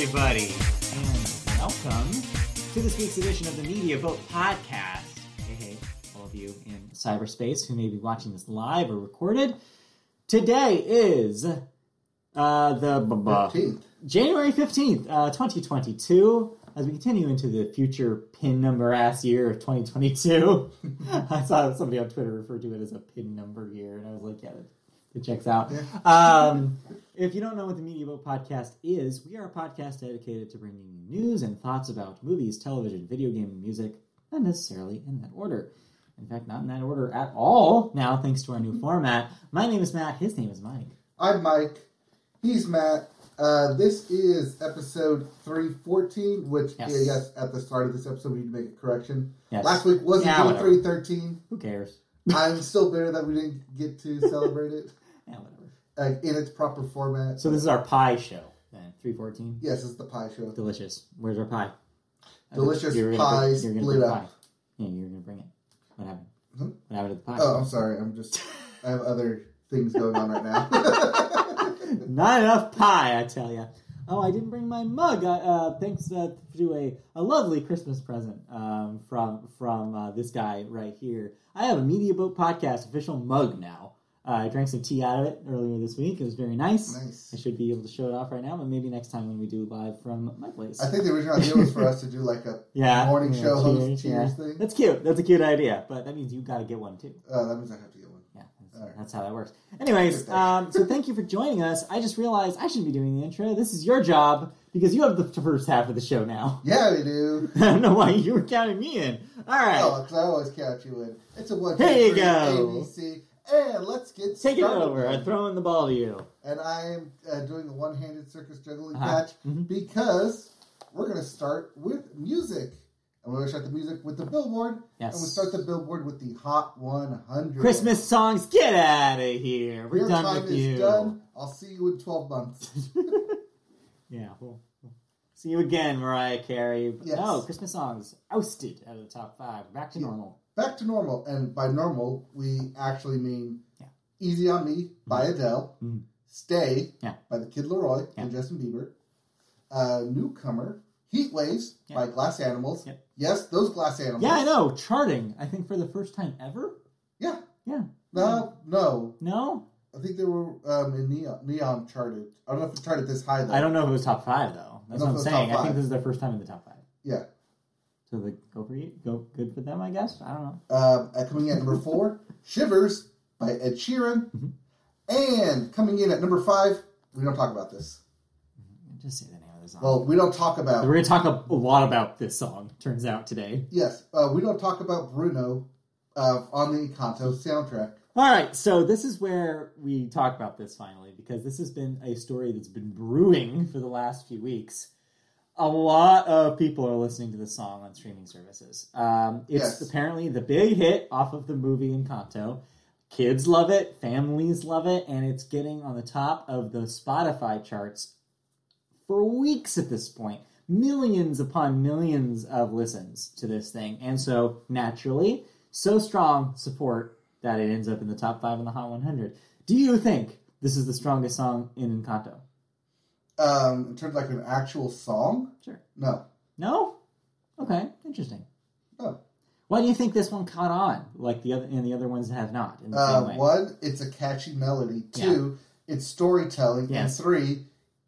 everybody, and welcome to this week's edition of the Media Boat Podcast. Hey, hey, all of you in cyberspace who may be watching this live or recorded. Today is uh, the b- b- 15th. January 15th, uh, 2022. As we continue into the future pin number ass year of 2022, I saw somebody on Twitter refer to it as a pin number year, and I was like, yeah, that, it checks out. Um, if you don't know what the Media Boat Podcast is, we are a podcast dedicated to bringing you news and thoughts about movies, television, video game, and music, not necessarily in that order. In fact, not in that order at all now, thanks to our new format. My name is Matt, his name is Mike. I'm Mike. He's Matt. Uh, this is episode 314, which, Yes. yes. yes, at the start of this episode, we need to make a correction. Yes. Last week wasn't Yeah, yeah, 313. Who cares? I'm still bitter that we didn't get to celebrate it Yeah, whatever. Uh, in its proper format. So this is our pie show, then. 314. yes, it's the pie show. Delicious. Where's our pie? Delicious You're pie bring- you're gonna split bring up. pie. Yeah, you're gonna bring it. What happened? Hmm? What happened to the pie? Oh, I'm sorry. I'm just, I have other things going on right now. Not enough pie, I tell you. Oh, I didn't bring my mug. Uh, uh, thanks uh, to a, a lovely Christmas present um, from from uh, this guy right here. I have a Media Boat Podcast official mug now. Uh, I drank some tea out of it earlier this week. It was very nice. nice. I should be able to show it off right now, but maybe next time when we do live from my place. I think the original idea was for us to do like a yeah, morning yeah, show host cheers, cheers yeah. thing. That's cute. That's a cute idea, but that means you got to get one too. Uh, that means I have to get one. Yeah, that's, right. that's how that works. Anyways, um, so thank you for joining us. I just realized I shouldn't be doing the intro. This is your job because you have the first half of the show now. Yeah, we do. I don't know why you were counting me in. All right, Oh, because I always count you in. It's a one, There you go. ABC. And let's get take it started. over. I'm throwing the ball to you. And I am uh, doing a one-handed circus juggling Uh-huh. catch Mhm. because we're going to start with music. And we're going to start the music with the Billboard. Yes. And we start the Billboard with the Hot 100. Christmas songs. Get out of here. We're Your done time with is you. done. I'll see you in 12 months. Yeah. We'll, we'll see you again, Mariah Carey. Yes. No, Christmas songs ousted out of the top five. Back to Yeah. normal. Back to normal. And by normal, we actually mean Yeah. Easy on Me by Adele. Mhm. Stay Yeah. by the Kid LAROI Yeah. and Justin Bieber. Uh, newcomer, Heat Waves by Glass Animals. Yep. Yes, those Glass Animals. Yeah, I know. Charting. I think for the first time ever. Yeah. Yeah. No, no. No, I think they were um, in Neon. Neon charted. I don't know if it charted this high though. I don't know if it was top five though. That's what I'm don't know if it was saying. I think this is their first time in the top five. Yeah. So the go for you, go good for them, I guess. I don't know. Uh, coming in at number four, Shivers by Ed Sheeran. Mhm. And coming in at number five, we don't talk about this. Just say the name of the song. Well, we don't talk about. we're gonna talk a, a lot about this song. Turns out today. Yes, uh, we don't talk about Bruno uh, on the Encanto soundtrack. All right, so this is where we talk about this finally because this has been a story that's been brewing for the last few weeks. A lot of people are listening to this song on streaming services. Um, it's Yes. apparently the big hit off of the movie Encanto. Kids love it, families love it, and it's getting on the top of the Spotify charts for weeks at this point. Millions upon millions of listens to this thing. And so, naturally, so strong support that it ends up in the top five in the Hot 100. Do you think this is the strongest song in Encanto? Um, in terms of like an actual song, Sure. no. No? Okay, interesting. Oh. Why do you think this one caught on, like the other and the other ones have not in the Uh, same way? one, it's a catchy melody. Two, it's storytelling. Yes. And three,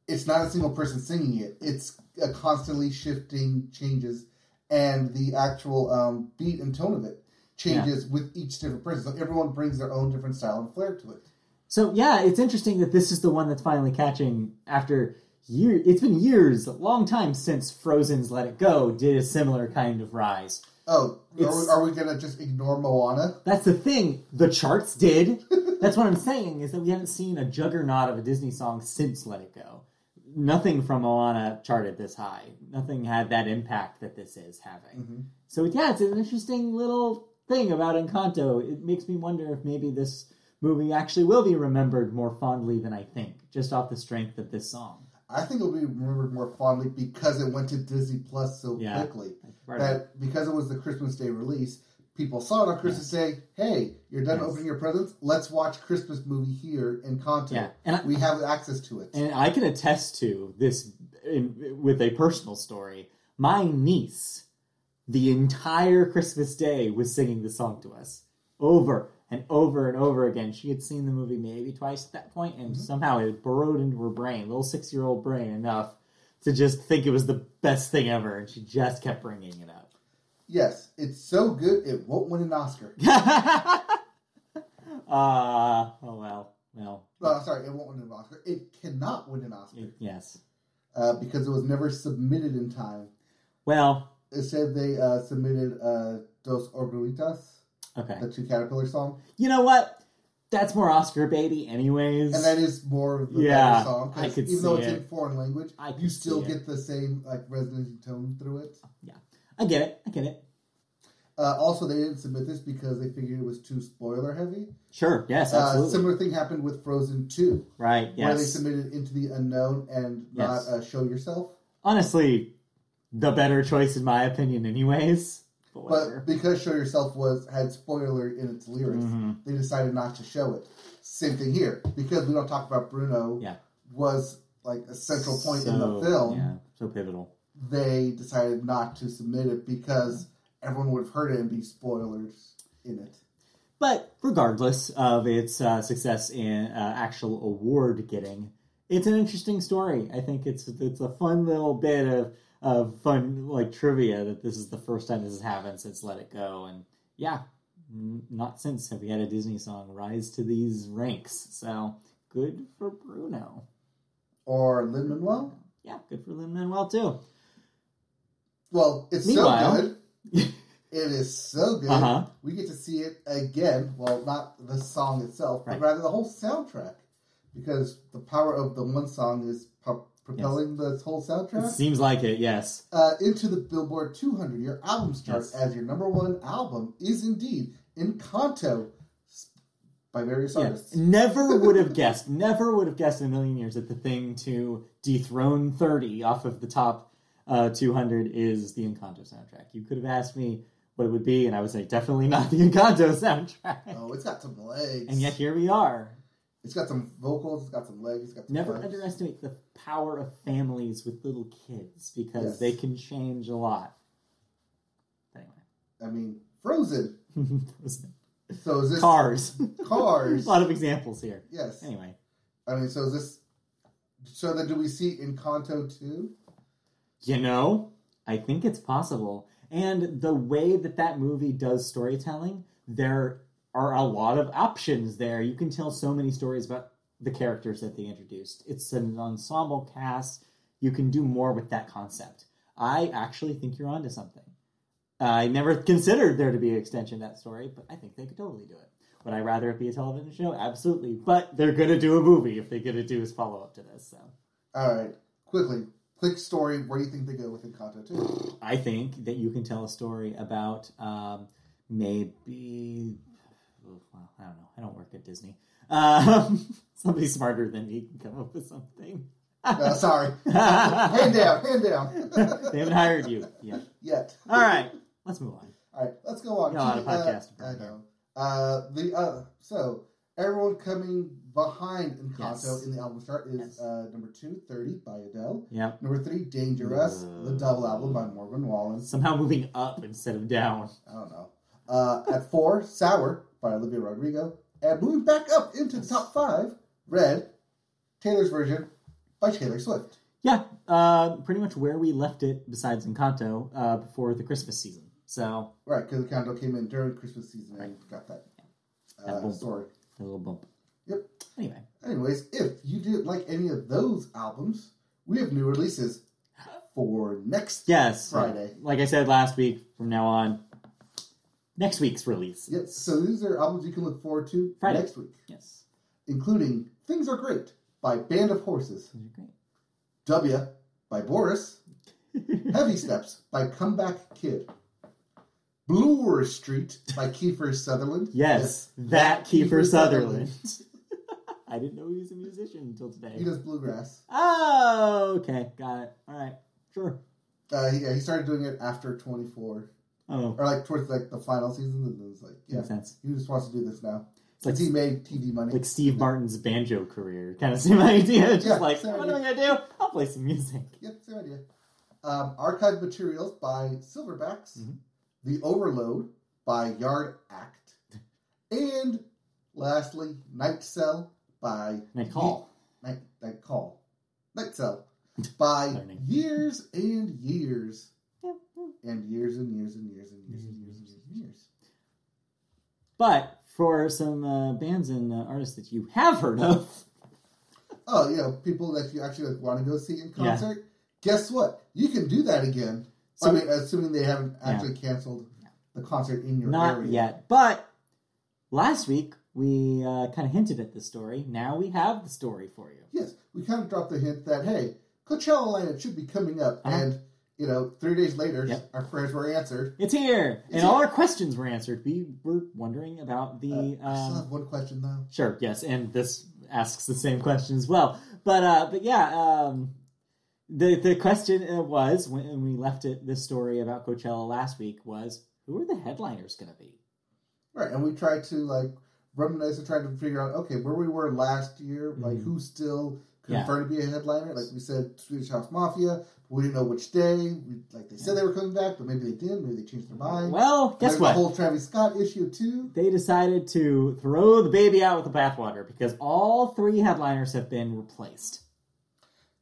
it's not a single person singing it. It's a constantly shifting changes, and the actual um, beat and tone of it changes with each different person. So everyone brings their own different style and flair to it. So yeah, it's interesting that this is the one that's finally catching after year. It's been years, a long time since Frozen's "Let It Go" did a similar kind of rise. Oh, are we, are we gonna just ignore Moana? That's the thing. The charts did. That's what I'm saying is that we haven't seen a juggernaut of a Disney song since Let It Go. Nothing from Moana charted this high. Nothing had that impact that this is having. Mhm. So yeah, it's an interesting little thing about Encanto. It makes me wonder if maybe this movie actually will be remembered more fondly than I think, just off the strength of this song. I think it'll be remembered more fondly because it went to Disney Plus so Yeah. quickly. That because it was the Christmas Day release, people saw it on Christmas Day. Hey, you're done Yes. opening your presents. Let's watch Christmas movie here Encanto. Yeah, and I, We have access to it. And I can attest to this in, with a personal story. My niece, the entire Christmas day, was singing the song to us over and over and over again. She had seen the movie maybe twice at that point, and somehow it burrowed into her brain, little six year old brain, enough to just think it was the best thing ever, and she just kept bringing it up. Yes, it's so good it won't win an Oscar. uh, oh well, well, Well, sorry, it won't win an Oscar. It cannot win an Oscar it- yes. uh, because it was never submitted in time. Well, It said they uh, submitted uh, Dos Oruguitas, okay. the two caterpillar song, You know what? That's more Oscar baby, anyways. and that is more of the Yeah, better song. 'cause I could even though it's it. in foreign language, you still get the same like resonating tone through it. Yeah, I get it. I get it. Uh, also, they didn't submit this because they figured it was too spoiler heavy. Sure. Yes. Uh, Absolutely. similar thing happened with Frozen Two, right. Yes. where they submitted Into the Unknown and Yes. not uh, Show Yourself. Honestly, the better choice in my opinion, anyways. But But because Show Yourself was had spoiler in its lyrics, Mhm. they decided not to show it. Same thing here because we don't talk about Bruno. Yeah. was like a central point in the film. Yeah. So pivotal. They decided not to submit it because everyone would have heard it and be spoilers in it. But regardless of its uh, success in uh, actual award getting, it's an interesting story. I think it's it's a fun little bit of of fun like trivia that this is the first time this has happened since Let It Go, and yeah, not since have we had a Disney song rise to these ranks. So good for Bruno. Or Lin Manuel. Yeah, good for Lin Manuel too. Well, it's Meanwhile- so good. it is so good. Uh huh. We get to see it again. Well, not the song itself, Right. but rather the whole soundtrack, because the power of the one song is pro- propelling this whole It soundtrack seems like it. Yes. uh, into the Billboard 200 Your Albums chart Yes. as your number one album is indeed Encanto by various Yeah. artists. Never would have guessed, never would have guessed in a million years that the thing to dethrone 30 off of the top uh, 200 is the Encanto soundtrack. You could have asked me what it would be, and I would say definitely not the Encanto soundtrack. Oh, it's got some legs. and yet here we are. It's got some vocals. It's got some legs. It's got some Never pipes. underestimate the power of families with little kids because Yes. they can change a lot. Anyway, I mean, Frozen. So is this cars. Cars. a lot of examples here. Yes. Anyway. I mean, so is this? So then, do we see Encanto too? You know, I think it's possible. And the way that that movie does storytelling, there are a lot of options there. You can tell so many stories about the characters that they introduced. It's an ensemble cast. You can do more with that concept. I actually think you're onto something. I never considered there to be an extension of that story, but I think they could totally do it. Would I rather it be a television show? Absolutely. But they're going to do a movie if they're going to do is follow up to this. So All right, quickly, quick story. Where do you think they go with Encanto too? I think that you can tell a story about um, maybe. Well, I don't know. I don't work at Disney. Um, somebody smarter than me can come up with something. Uh, sorry, hand down, hand down. they haven't hired you yet. Yet. All right, let's move on. All right, let's go on. Got a lot to, of podcasting uh, I know. Uh, the uh, so everyone coming behind Encanto Yes. in the album chart is Yes. uh, number two, 30 by Adele. Yep. Number three, Dangerous, Uh. the double album by Morgan Wallen. Somehow moving up instead of down. I don't know. Uh, at four, Sour by Olivia Rodrigo. And moving back up into the top five, Red, Taylor's version by Taylor Swift. Yeah, uh, pretty much where we left it, besides Encanto, uh, before the Christmas season. So Right, because Encanto came in during Christmas season and got that That uh, bump. story. a little bump. Yep. Anyway, Anyways, if you didn't like any of those albums, we have new releases for next yes. Friday. Like I said last week, from now on, next week's release. Yes, So these are albums you can look forward to Friday. next week, Yes. including Things Are Great by Band of Horses, Those are great. W by Boris. Heavy Steps by Comeback Kid, Bloor Street by Kiefer Sutherland. yes, that Kiefer Sutherland. I didn't know he was a musician until today. He does bluegrass. Oh, okay, got it. All right, sure. Uh, yeah, he started doing it after 24, Oh, or like towards like the final season, and it was like, yeah, makes sense. he just wants to do this now. It's like he made TV money. like Steve Martin's banjo career, kind of same idea. Just Yeah, like, same what am. I gonna do? I'll I'll play some music. Yep, same idea. Um, archived materials by Silverbacks, Mhm. The Overload by Yard Act, and lastly, Night Cell by Night Call. Night, Night Call. Night Cell by Learning. Years and Years. Yeah. And years and years and years and years and years and years and years. But for some uh, bands and uh, artists that you have heard of, Oh, you know, people that you actually like, want to go see in Yeah. concert. Guess what? You can do that again. So- I mean, assuming they haven't Yeah. actually canceled the concert in your not area. yet. But last week we uh, kind of hinted at the story. Now we have the story for you. Yes, we kind of dropped the hint that hey, Coachella lineup should be coming up, Uh-huh. and you know, three days later, Yep. our prayers were answered. It's here, It's and all our questions were answered. We were wondering about the. Uh, I still um, have one question though. Sure. Yes, and this asks the same question as well. But uh, but yeah, um, the the question uh, was when we left it this story about Coachella last week was who are the headliners going to be? Right, and we tried to like reminisce and try to figure out okay where we were last year, like Mhm. who's still Yeah. confirmed to be a headliner. Like we said, Swedish House Mafia. We didn't know which day. We, like they said they were coming back, but maybe they didn't. Maybe they changed their mind. Well, guess what? The whole Travis Scott issue too. they decided to throw the baby out with the bathwater because all three headliners have been replaced.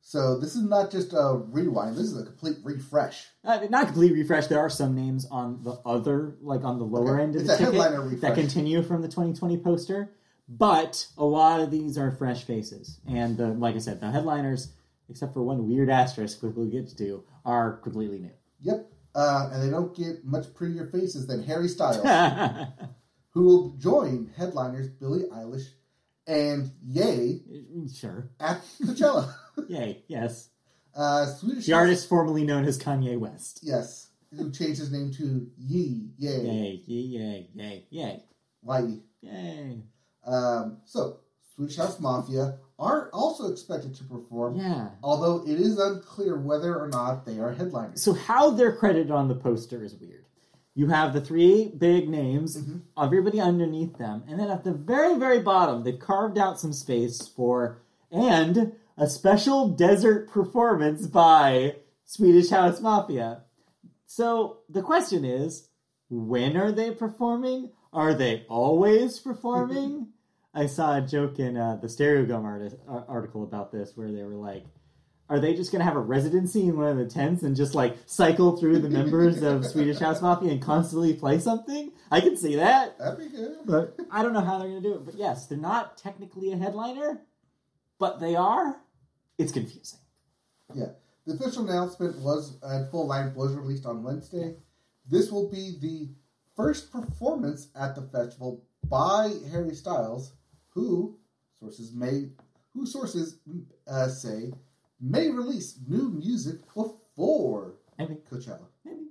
So this is not just a rewind. This is a complete refresh. Uh, not complete refresh. There are some names on the other, like on the lower Okay, end of it's the ticket that continue from the 2020 poster, but a lot of these are fresh faces. And the, like I said, the headliners, except for one weird asterisk, which we'll get to, are completely new. Yep. Uh, and they don't get much prettier faces than Harry Styles, who will join headliners Billie Eilish and Ye sure. at Coachella. Yay. Yes. uh, Swedish The artist formerly known as Kanye West. yes, who changed his name to Ye, Yay, Yay. Yay. Yay. Yay. Yay. Y. Yay. Um, so Swedish House Mafia are also expected to perform, Yeah. although it is unclear whether or not they are headliners. So how they're credited on the poster is weird. You have the three big names, Mhm. everybody underneath them, and then at the very, very bottom, they've carved out some space for and a special desert performance by Swedish House Mafia. So the question is, when are they performing? Are they always performing? I saw a joke in uh, the Stereogum artist, uh, article about this where they were like, are they just going to have a residency in one of the tents and just like cycle through the members of Swedish House Mafia and constantly play something? I can see that, That'd be good. but I don't know how they're going to do it. But yes, they're not technically a headliner, but they are. It's confusing. Yeah. The official announcement was at full length was released on Wednesday. This will be the first performance at the festival by Harry Styles, who sources may who sources uh, say may release new music before Maybe, Coachella. maybe.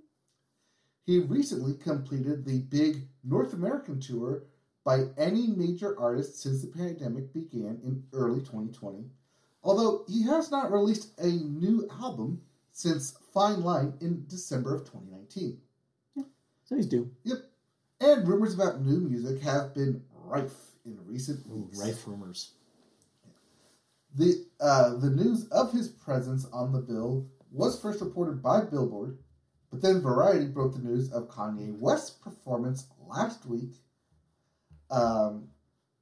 He recently completed the big North American tour by any major artist since the pandemic began in early 2020. Although he has not released a new album since Fine Line in December of 2019. Yeah, So he's due. Yep. And rumors about new music have been rife in recent Ooh, weeks. rife rumors. The uh, the news of his presence on the bill was first reported by Billboard, but then Variety broke the news of Kanye West's performance last week, um,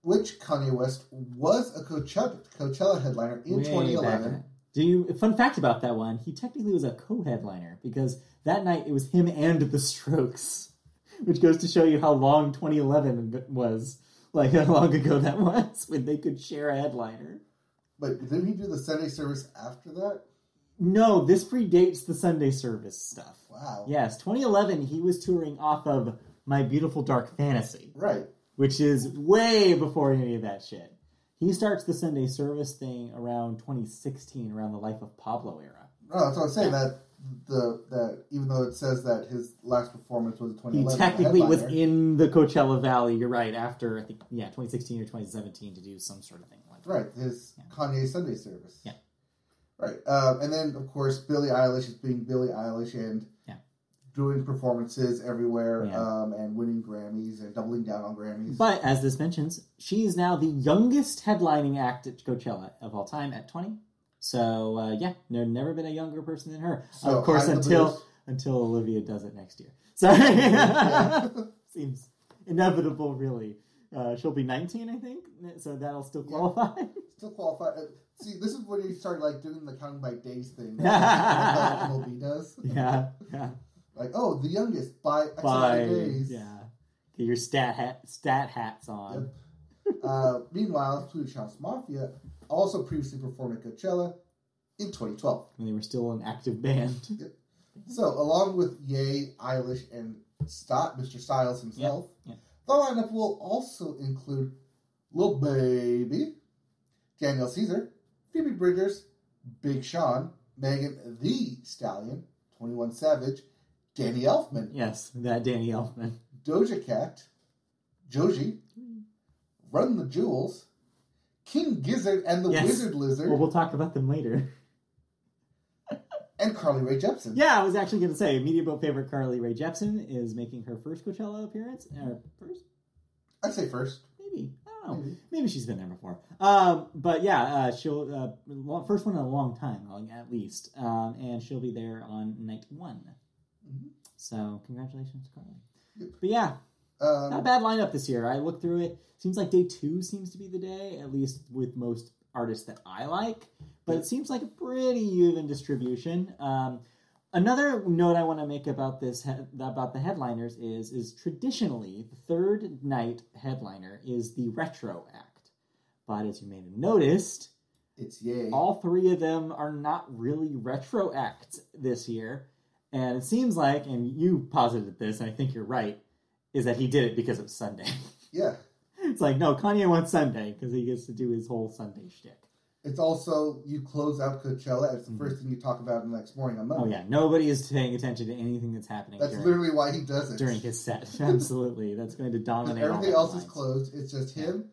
which Kanye West was a Coachella, Coachella headliner in Way 2011. then. Do you? Fun fact about that one: he technically was a co-headliner because that night it was him and the Strokes, which goes to show you how long 2011 was. Like how long ago that was when they could share a headliner. But didn't he do the Sunday service after that? No, this predates the Sunday service stuff. Wow. Yes, 2011 he was touring off of My Beautiful Dark Fantasy, Right. which is way before any of that shit. He starts the Sunday service thing around 2016, around the Life of Pablo era. Oh, that's what I'm saying. That the that even though it says that his last performance was in He 2011, technically was in the Coachella Valley. You're right. After I think yeah, 2016 or 2017 to do some sort of thing like that. Right, his Yeah. Kanye Sunday service. Yeah. Right, um, and then of course Billie Eilish is being Billie Eilish and Yeah. doing performances everywhere Yeah. um, and winning Grammys and doubling down on Grammys. But as this mentions, she is now the youngest headlining act at Coachella of all time at 20. So uh, yeah, there's never been a younger person than her. So, of course, until until Olivia does it next year. So seems inevitable, really. Uh, she'll be 19, I think, so that'll still Yeah. qualify. Still qualify. Uh, see, this is when you start like doing the counting by days thing. that MLB does. yeah, yeah. Like, oh, the youngest by X By days. yeah, get your stat hat stat hats on. Uh, meanwhile, Swedish House Mafia also previously performed at Coachella in 2012. when they were still an active band. So, along with Ye, Eilish, and Stott, Mr. Styles himself, Yeah, yeah. the lineup will also include Lil Baby, Daniel Caesar, Phoebe Bridgers, Big Sean, Megan Thee Stallion, 21 Savage, Danny Elfman, Yes, that Danny Elfman. Doja Cat, Joji, Run the Jewels, King Gizzard and the Yes. Wizard Lizard, Well, we'll talk about them later. and Carly Rae Jepsen. Yeah, I was actually going to say, Media Boat favorite Carly Rae Jepsen is making her first Coachella appearance. Or first, I'd say first. maybe I don't know. Maybe. Maybe she's been there before. Um, but yeah, uh, she'll uh, first one in a long time, at least, um, and she'll be there on night one. Mhm. So congratulations, Carly. Yep. But yeah, not a Um, bad lineup this year. I looked through it. Seems like day two seems to be the day, at least with most artists that I like. But it seems like a pretty even distribution. Um, another note I want to make about this he- about the headliners is is traditionally the third night headliner is the retro act. But as you may have noticed, it's Ye. all three of them are not really retro acts this year. And it seems like, and you posited this, and I think you're right, is that he did it because of Sunday. Yeah. it's like, no, Kanye wants Sunday because he gets to do his whole Sunday shtick. It's also you close out Coachella. It's the first thing you talk about the next morning on Monday. Mm-hmm. Oh, yeah. Nobody is paying attention to anything that's happening That's during, literally why he does it. during his set. Absolutely. That's going to dominate all everything else is closed. It's just him.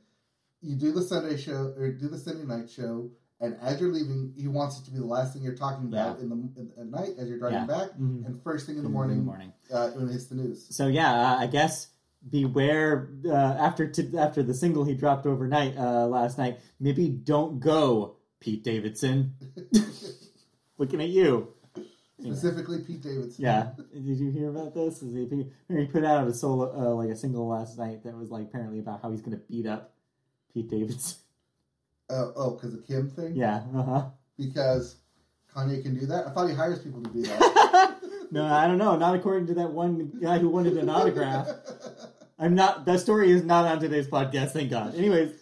You do the Sunday show or do the Sunday night show, and as you're leaving, he wants it to be the last thing you're talking about in the in, at night as you're driving Yeah. back, Mhm. and first thing in the In morning, the morning. Uh, when it hits the news. So yeah, uh, I guess beware uh, after t- after the single he dropped overnight uh, last night. Maybe don't go, Pete Davidson. Looking at you. Specifically, Pete Davidson. Yeah, did you hear about this? Is he, he put out a solo uh, like a single last night that was like apparently about how he's going to beat up Pete Davidson. Uh, oh, because the Kim thing. Yeah, uh huh. Because Kanye can do that. I thought he hires people to do that. no, I don't know. Not according to that one guy who wanted an autograph. I'm not. That story is not on today's podcast. Thank God. Anyways,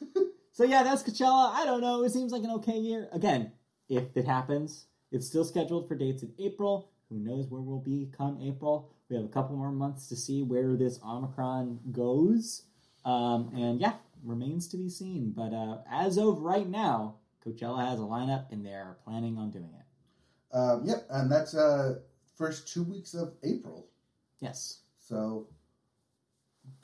so yeah, that's Coachella. I don't know. It seems like an okay year. Again, if it happens, it's still scheduled for dates in April. Who knows where we'll be come April? We have a couple more months to see where this Omicron goes. Um, and yeah, remains to be seen. But uh, as of right now, Coachella has a lineup, and they're planning on doing it. um, yep, and that's uh, first two weeks of April. Yes. So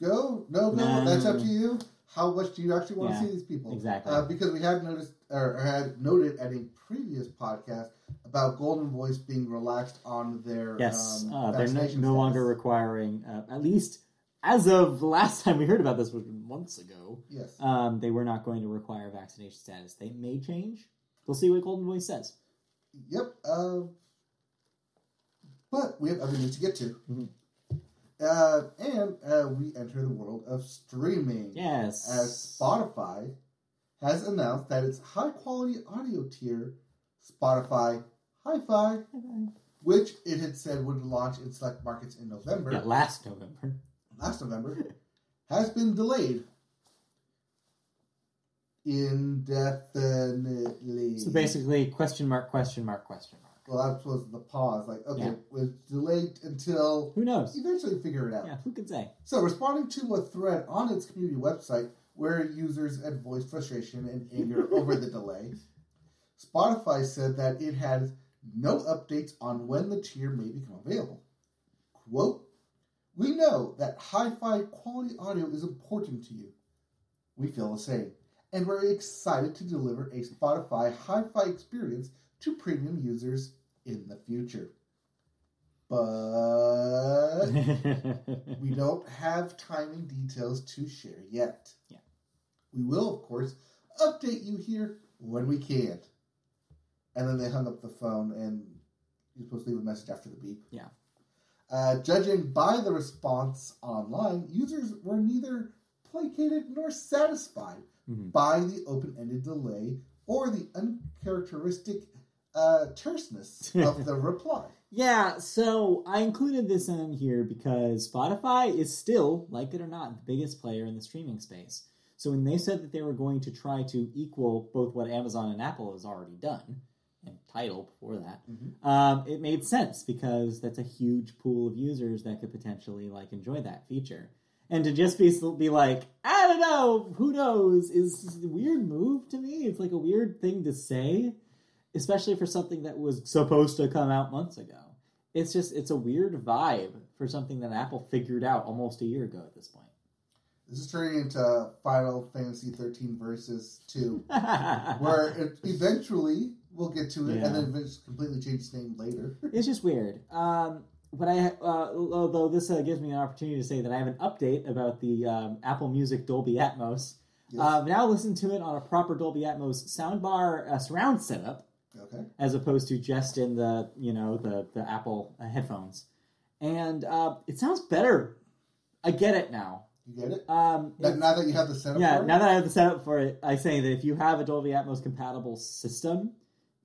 go, no, go. No. That's up to you. How much do you actually want Yeah, to see these people? exactly. Uh, because we had noticed or had noted at a previous podcast about Goldenvoice being relaxed on their Yes, um, uh, they're no, no longer requiring, uh, at least as of last time we heard about this was months ago. yes. Um, they were not going to require vaccination status. They may change. We'll see what Goldenvoice says. Yep. Uh, but we have other news to get to. Mhm. Uh, and uh, we enter the world of streaming. Yes. As Spotify has announced that its high quality audio tier, Spotify Hi Fi, which it had said would launch in select markets in November, yeah, last November. Last November, has been delayed indefinitely. So basically, question mark, question mark, question mark. well, that was the pause. Like, okay, Yeah. was delayed until Who knows? eventually figure it out. Yeah, who can say? So, responding to a thread on its community website where users had voiced frustration and anger over the delay, Spotify said that it has no updates on when the tier may become available. Quote, We know that hi fi quality audio is important to you. We feel the same, and we're excited to deliver a Spotify hi fi experience to premium users in the future. But we don't have timing details to share yet. Yeah. We will, of course, update you here when we can. and then they hung up the phone, and you're supposed to leave a message after the beep. Yeah. Uh, judging by the response online, users were neither placated nor satisfied Mhm. by the open-ended delay or the uncharacteristic uh, terseness of the reply. Yeah, so I included this in here because Spotify is still, like it or not, the biggest player in the streaming space. So when they said that they were going to try to equal both what Amazon and Apple has already done, Tidal before that, Mhm. um, it made sense because that's a huge pool of users that could potentially like enjoy that feature. And to just be be like, I don't know, who knows, is a weird move to me. It's like a weird thing to say, especially for something that was supposed to come out months ago. It's just it's a weird vibe for something that Apple figured out almost a year ago at this point. This is turning into Final Fantasy 13 versus 2, where it eventually we'll get to it, Yeah. and then eventually completely change its name later. it's just weird. Um, but I, uh, although this uh, gives me an opportunity to say that I have an update about the um, Apple Music Dolby Atmos. Yes. Um, now listen to it on a proper Dolby Atmos soundbar uh, surround setup, okay. as opposed to just in the you know the the Apple uh, headphones, and uh, it sounds better. I get it now. You get it? Um, Now, now that you have the setup yeah, for it? now that I have the setup for it, I say that if you have a Dolby Atmos compatible system,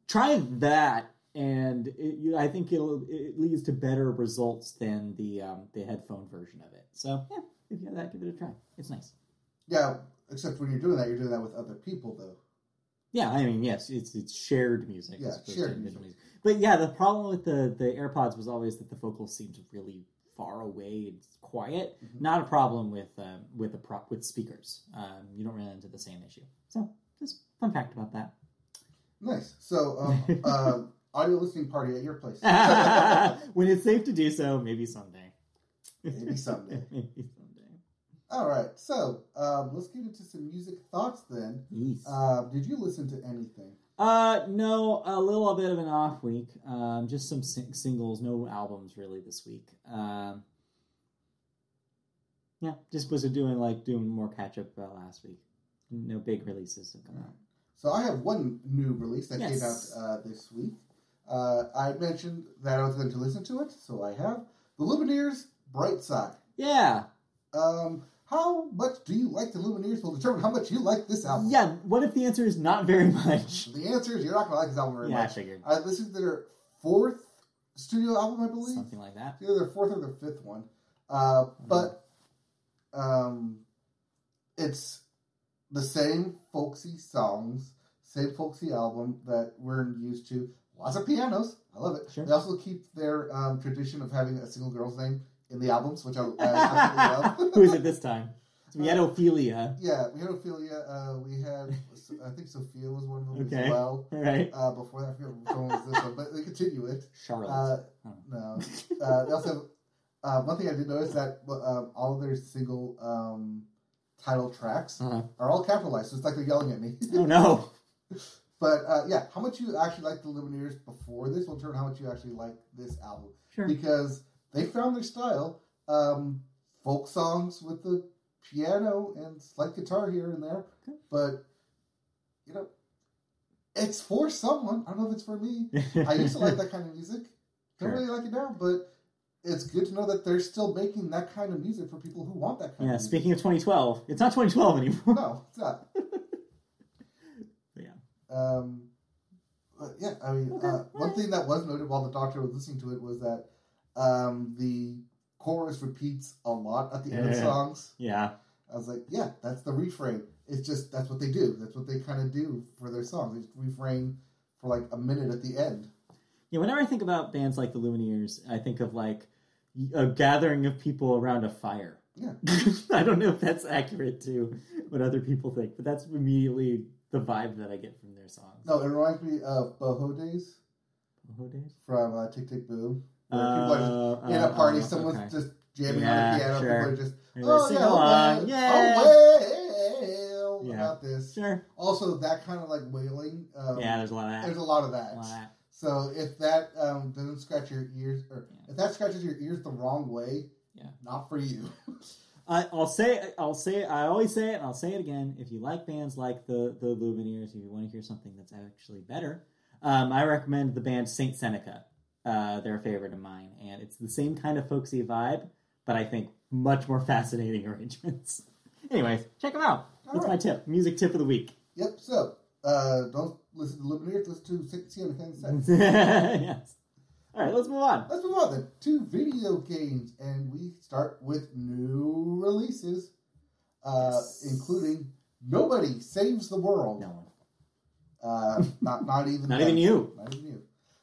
try that, and it, you, I think it'll it leads to better results than the um, the headphone version of it. So yeah, if you have that, give it a try. It's nice. Yeah, except when you're doing that, you're doing that with other people, though. Yeah, I mean, yes, it's it's shared music. Yeah, shared individual music. But yeah, the problem with the the AirPods was always that the vocals seemed really far away and quiet. Mhm. Not a problem with um, with a prop with speakers. Um, you don't run into the same issue. So just fun fact about that. Nice. So, um, uh, audio listening party at your place. when it's safe to do so, maybe someday. Maybe someday. maybe someday. All right. So, um, let's get into some music thoughts then. Yes. Uh, did you listen to anything? Uh, no, a little bit of an off week. Um, just some sing- singles, no albums really this week. Um, yeah, just was doing like doing more catch up uh, last week. No big releases have come out. So, I have one new release that came out uh, this week. Uh, I mentioned that I was going to listen to it, so I have. The Lumineers, Bright Side. Yeah, Um, how much do you like the Lumineers will determine how much you like this album. yeah. What if the answer is not very much? The answer is you're not going to like this album very yeah, I much. figured I listened to their fourth studio album, I believe. something like that. It's either their fourth or their fifth one. Uh, but um, it's the same folksy songs, same folksy album that we're used to. Lots of pianos. I love it. Sure. They also keep their um, tradition of having a single girl's name in the albums, which I, I absolutely love. Who is it this time? So we had Ophelia. Yeah, we had Ophelia. Uh, we had, I think Sophia was one of them Okay. as well. All right, Uh, before that, I forget which one was this one, but they continue it. Charlotte. Uh, Oh. no. Uh, they also have, uh, one thing I did notice that uh, all of their single um, title tracks Uh-huh. are all capitalized, so it's like they're yelling at me. Oh no. but uh, yeah, how much you actually like the Lumineers before this will determine how much you actually like this album Sure. because they found their style. Um, folk songs with the piano and slight guitar here and there, Okay. but you know, it's for someone. I don't know if it's for me. I used to like that kind of music. Don't Sure. really like it now, but it's good to know that they're still making that kind of music for people who want that kind Yeah, of music. speaking of 2012, it's not 2012 anymore. No, it's not. Yeah. Um, but yeah, I mean, Okay, uh, one thing that was noted while the doctor was listening to it was that um, the chorus repeats a lot at the end of songs. Yeah. I was like, yeah, that's the refrain. It's just that's what they do. That's what they kind of do for their songs. They just refrain for like a minute at the end. Yeah, whenever I think about bands like the Lumineers, I think of like a gathering of people around a fire. Yeah. I don't know if that's accurate to what other people think, but that's immediately the vibe that I get from their songs. No, it reminds me of Boho Days Boho Days? from uh, Tick Tick Boom. Where people are just Uh, in a uh, party, uh, someone's okay. just jamming Yeah, on the piano. sure. People are just, oh yeah, along. oh, Yeah. oh, wail Yeah. about this. Sure. Also, that kind of like wailing. Um, yeah, there's a lot of that. there's a lot of that. lot of that. So if that um, doesn't scratch your ears, or Yeah. if that scratches your ears the wrong way, Yeah. not for you. I, I'll say, I'll say, I always say it, and I'll say it again. If you like bands like the the Lumineers, if you want to hear something that's actually better, Um, I recommend the band Saintseneca. Uh, they're a favorite of mine, and it's the same kind of folksy vibe, but I think much more fascinating arrangements. Anyways, check them out. All That's right. my tip. Music tip of the week. Yep. So uh, don't listen to Lumineers. Listen to Seneca instead. yes. All right, let's move on. Let's move on then to video games, and we start with new releases, uh, Yes. including Nobody Saves the World. No one. Uh, not not even Not even you. Not even you.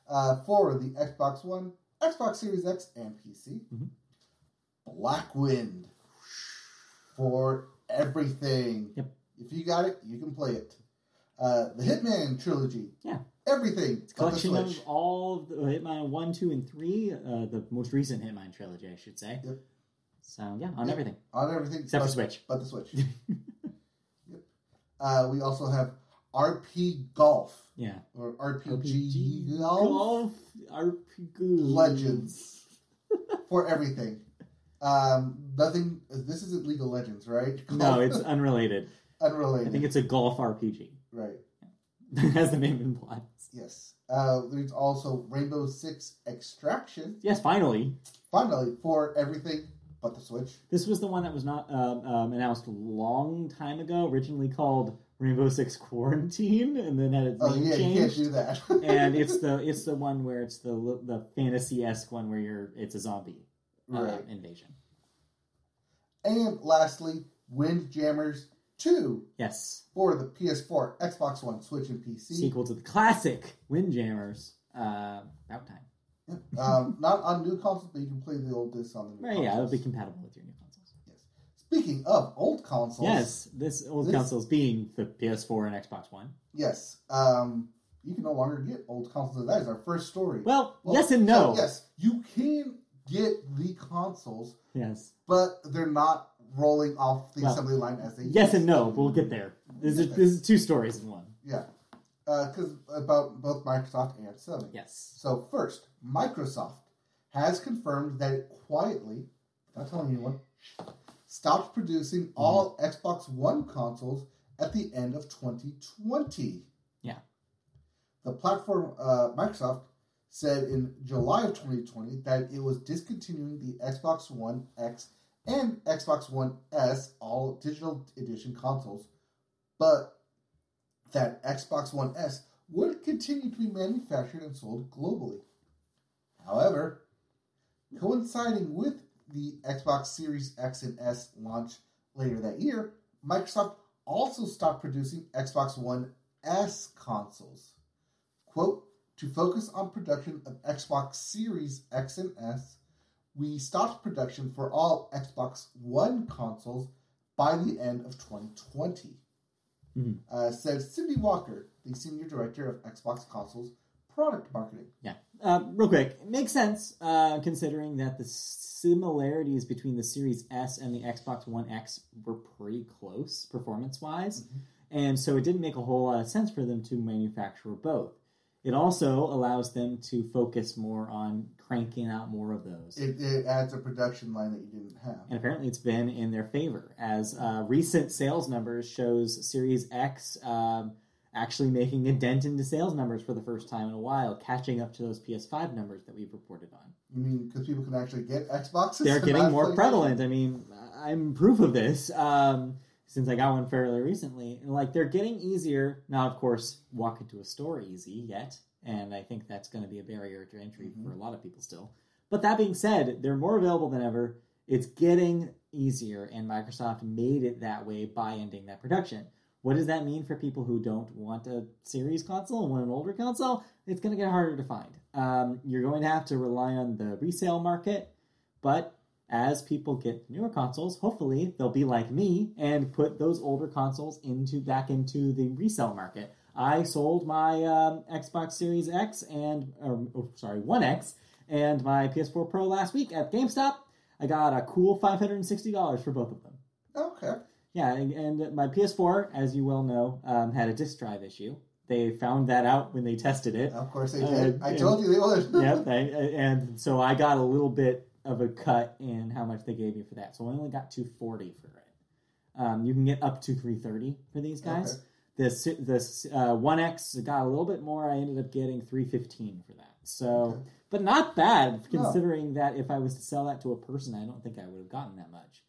Uh, for the Xbox One, Xbox Series X, and PC. Mhm. Blackwind for everything. Yep. If you got it, you can play it. Uh, the Hitman trilogy. Yeah. Everything. It's a but the collection of all of the Hitman 1, 2, and 3, uh, the most recent Hitman trilogy, I should say. Yep. So, yeah, on Yep. everything. on everything Except but, for Switch. But the Switch. yep. Uh, we also have RP Golf Yeah. or RPG, RPG Golf Golf RPG Legends for everything. Um, nothing. This isn't League of Legends, right? No, it's unrelated. unrelated. I think it's a golf RPG, right. as the name implies. Yes. Uh, there's also Rainbow Six Extraction. Yes, finally. Finally, for everything but the Switch. This was the one that was not um, um, announced a long time ago, originally called Rainbow Six Quarantine, and then had its Oh name yeah, you can't changed. do that. and it's the it's the one where it's the the fantasy esque one where you're it's a zombie uh, right. invasion. And lastly, Windjammers Two Yes, for the PS4, Xbox One, Switch, and PC. sequel to the classic Windjammers. Uh, about time. um, not on new consoles, but you can play the old disc on the new Right, consoles. yeah, it'll be compatible with your new consoles. Speaking of old consoles, Yes, this old This- consoles being the PS4 and Xbox One. yes, um, you can no longer get old consoles. That is our first story. Well, Well, yes and so, no. yes, you can get the consoles, Yes. but they're not rolling off the Well, assembly line as they. Yes and no. We'll get there. This We'll is this is two stories in one. Yeah, because about both Microsoft and Sony. Yes. So first, Microsoft has confirmed that it quietly, not telling anyone, stopped producing all Xbox One consoles at the end of 2020. Yeah. The platform, uh, Microsoft, said in July of 2020 that it was discontinuing the Xbox One X and Xbox One S, all digital edition consoles, but that Xbox One S would continue to be manufactured and sold globally. However, coinciding with the Xbox Series X and S launch later that year, Microsoft also stopped producing Xbox One S consoles. Quote, to focus on production of Xbox Series X and S, we stopped production for all Xbox One consoles by the end of 2020 Mhm. uh, said Cindy Walker, the senior director of Xbox consoles product marketing. Yeah. Uh, real quick, it makes sense uh, considering that the similarities between the Series S and the Xbox One X were pretty close performance wise. Mhm. And so it didn't make a whole lot of sense for them to manufacture both. It also allows them to focus more on cranking out more of those. It, it adds a production line that you didn't have. and apparently it's been in their favor as uh, recent sales numbers shows series x um, actually making a dent into sales numbers for the first time in a while catching up to those ps5 numbers that we've reported on. You mean because people can actually get Xboxes? they're getting more prevalent. I mean i'm proof of this um, since i got one fairly recently. And like they're getting easier. Now of course walk into a store easy yet and i think that's going to be a barrier to entry Mhm. for a lot of people still. But that being said they're more available than ever. It's getting easier and microsoft made it that way by ending that production what does that mean for people who don't want a series console and want an older console it's going to get harder to find um, you're going to have to rely on the resale market but as people get newer consoles, hopefully they'll be like me and put those older consoles into back into the resale market. I sold my um, Xbox Series X and, or, oh, sorry, One X and my PS4 Pro last week at GameStop. I got a cool five hundred and sixty dollars for both of them. Okay. Yeah, and, my PS4, as you well know, um, had a disk drive issue. They found that out when they tested it. Of course they Uh, did. I and- told you they would. yep, I, and so I got a little bit of a cut in how much they gave me for that. So I only got two forty for it. Um, you can get up to three thirty for these guys. Okay. This this uh, One X got a little bit more. I ended up getting three fifteen for that. So, Okay. but not bad No. considering that if I was to sell that to a person, I don't think I would have gotten that much.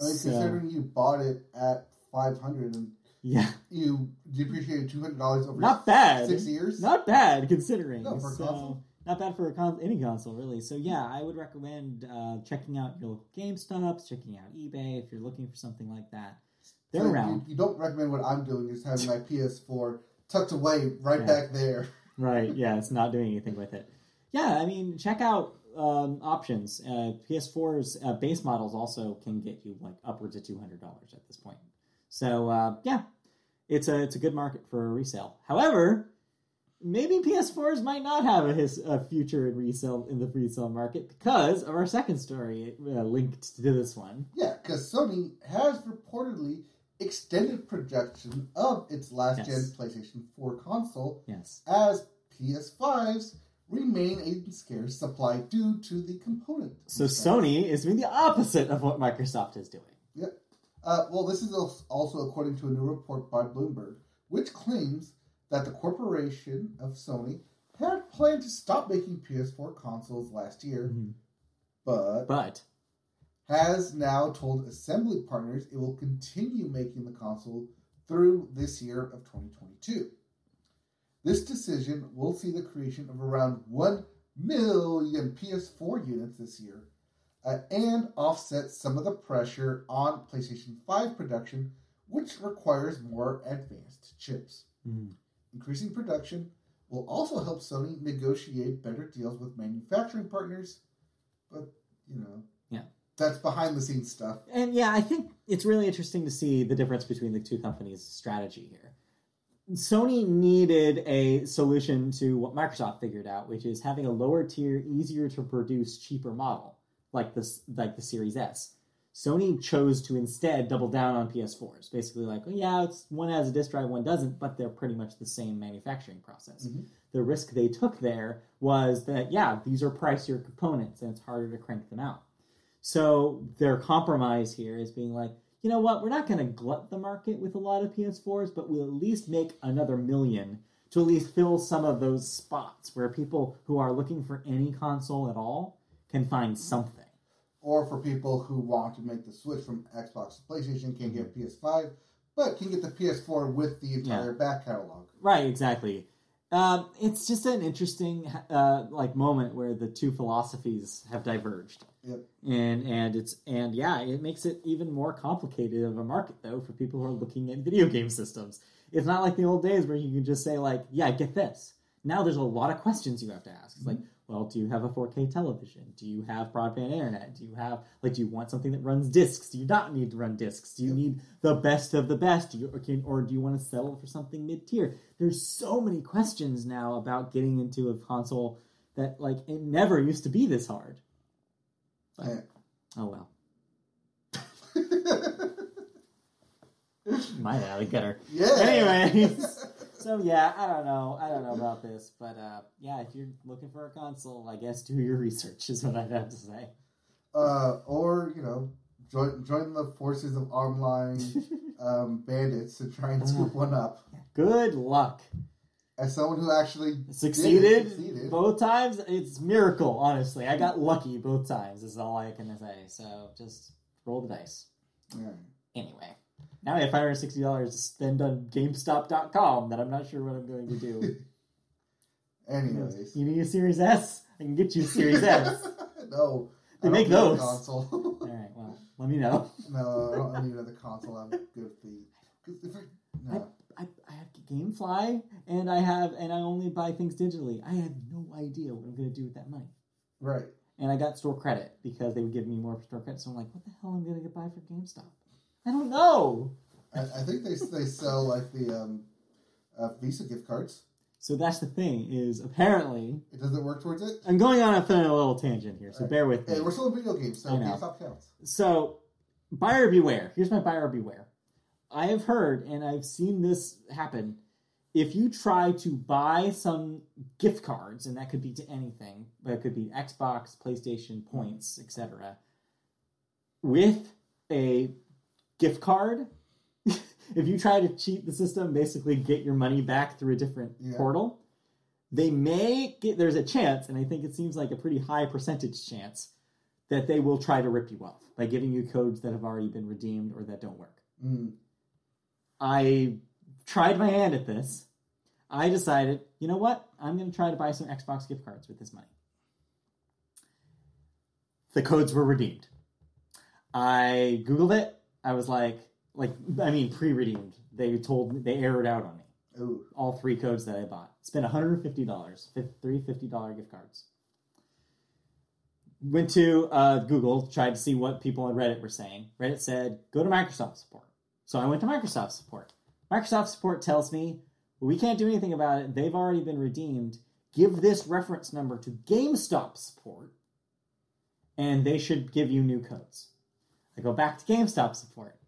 I mean, So- considering you bought it at five hundred and yeah, you depreciated two hundred dollars over not bad. six years. Not bad considering. No, for So, console. Not bad for a con- any console, really. So yeah, I would recommend uh, checking out your local GameStops, checking out eBay if you're looking for something like that. They're So around, You, you don't recommend what I'm doing is having my PS4 tucked away right Yeah. back there. right? Yeah, it's not doing anything with it. Yeah, I mean, check out um, options. Uh, PS4's uh, base models also can get you like upwards of two hundred dollars at this point. So uh, yeah, it's a it's a good market for resale. However, maybe PS4s might not have a, his, a future in resale in the resale market because of our second story uh, linked to this one. Yeah, because Sony has reportedly extended production of its last gen PlayStation 4 console Yes. as PS5s remain in scarce supply due to the component. So. Sony is doing the opposite of what Microsoft is doing. Uh, well, this is also according to a new report by Bloomberg, which claims that the corporation of Sony had planned to stop making PS4 consoles last year, Mhm. but But has now told assembly partners it will continue making the console through this year of 2022. This decision will see the creation of around 1 million PS4 units this year uh, and offset some of the pressure on PlayStation 5 production, which requires more advanced chips. Mhm. Increasing production will also help Sony negotiate better deals with manufacturing partners, but you know, Yeah. that's behind the scenes stuff. And yeah, I think it's really interesting to see the difference between the two companies' strategy here. Sony needed a solution to what Microsoft figured out, which is having a lower tier, easier to produce, cheaper model, like this, like the Series S. Sony chose to instead double down on PS4s, basically like, oh, yeah, it's one has a disk drive, one doesn't, but they're pretty much the same manufacturing process. Mhm. The risk they took there was that, yeah, these are pricier components and it's harder to crank them out. So their compromise here is being like, you know what, we're not going to glut the market with a lot of PS4s, but we'll at least make another million to at least fill some of those spots where people who are looking for any console at all can find something. Or for people who want to make the switch from Xbox to PlayStation, can get PS5, but can get the PS4 with the entire back catalog. Right, exactly. Um, it's just an interesting uh, like moment where the two philosophies have diverged. Yep. And and it's and yeah, it makes it even more complicated of a market though for people who are looking at video game systems. It's not like the old days where you can just say like, yeah, get this. Now there's a lot of questions you have to ask. It's like, well, do you have a 4K television? Do you have broadband internet? Do you have like do you want something that runs discs? Do you not need to run discs? Do you need the best of the best? Do you, or, can, or do you want to settle for something mid tier? There's so many questions now about getting into a console that like it never used to be this hard. But- Yeah. Oh well, my alley gutter. yeah. Anyways. So yeah, I don't know. I don't know about this, but uh, yeah, if you're looking for a console, I guess do your research is what I'd have to say. uh, or you know, join join the forces of online um, bandits to try and scoop one up. Good luck. As someone who actually Succeeded, succeeded. both times. It's miracle, honestly. I got lucky both times. Is all I can say. So just roll the dice. Yeah. Anyway, now I have five hundred sixty dollars to spend on GameStop.com that I'm not sure what I'm going to do. Anyways, You need a Series S? I can get you a Series S. no, They I make those. console. All right, well, let me know. no, I don't need another console. I'm good with the. if I. I, I have GameFly, and I have, and I only buy things digitally. I have no idea what I'm going to do with that money. right. And I got store credit because they would give me more store credit. So I'm like, what the hell am I going to buy for GameStop? I don't know. I, I think they they sell like the um, uh, Visa gift cards. So that's the thing is apparently It doesn't work towards it. I'm going on a, a little tangent here, so Right. bear with me. Hey, we're still in video games, so. GameStop counts. So, buyer beware. Here's my buyer beware. I have heard and I've seen this happen. If you try to buy some gift cards, and that could be to anything, but it could be Xbox, PlayStation, points, etc., with a gift card, if you try to cheat the system, basically get your money back through a different Yeah. portal, they may get there's a chance, and I think it seems like a pretty high percentage chance that they will try to rip you off by giving you codes that have already been redeemed or that don't work. Mm. I tried my hand at this. I decided, you know what? I'm going to try to buy some Xbox gift cards with this money. The codes were redeemed. I googled it. I was like, like I mean, pre-redeemed. They told me they aired out on me Ooh. all three codes that I bought. Spent $150, fif- three $50 gift cards. Went to uh, Google, tried to see what people on Reddit were saying. Reddit said, go to Microsoft support. So I went to Microsoft support. Microsoft support tells me, we can't do anything about it. They've already been redeemed. Give this reference number to GameStop support, and they should give you new codes. I go back to GameStop support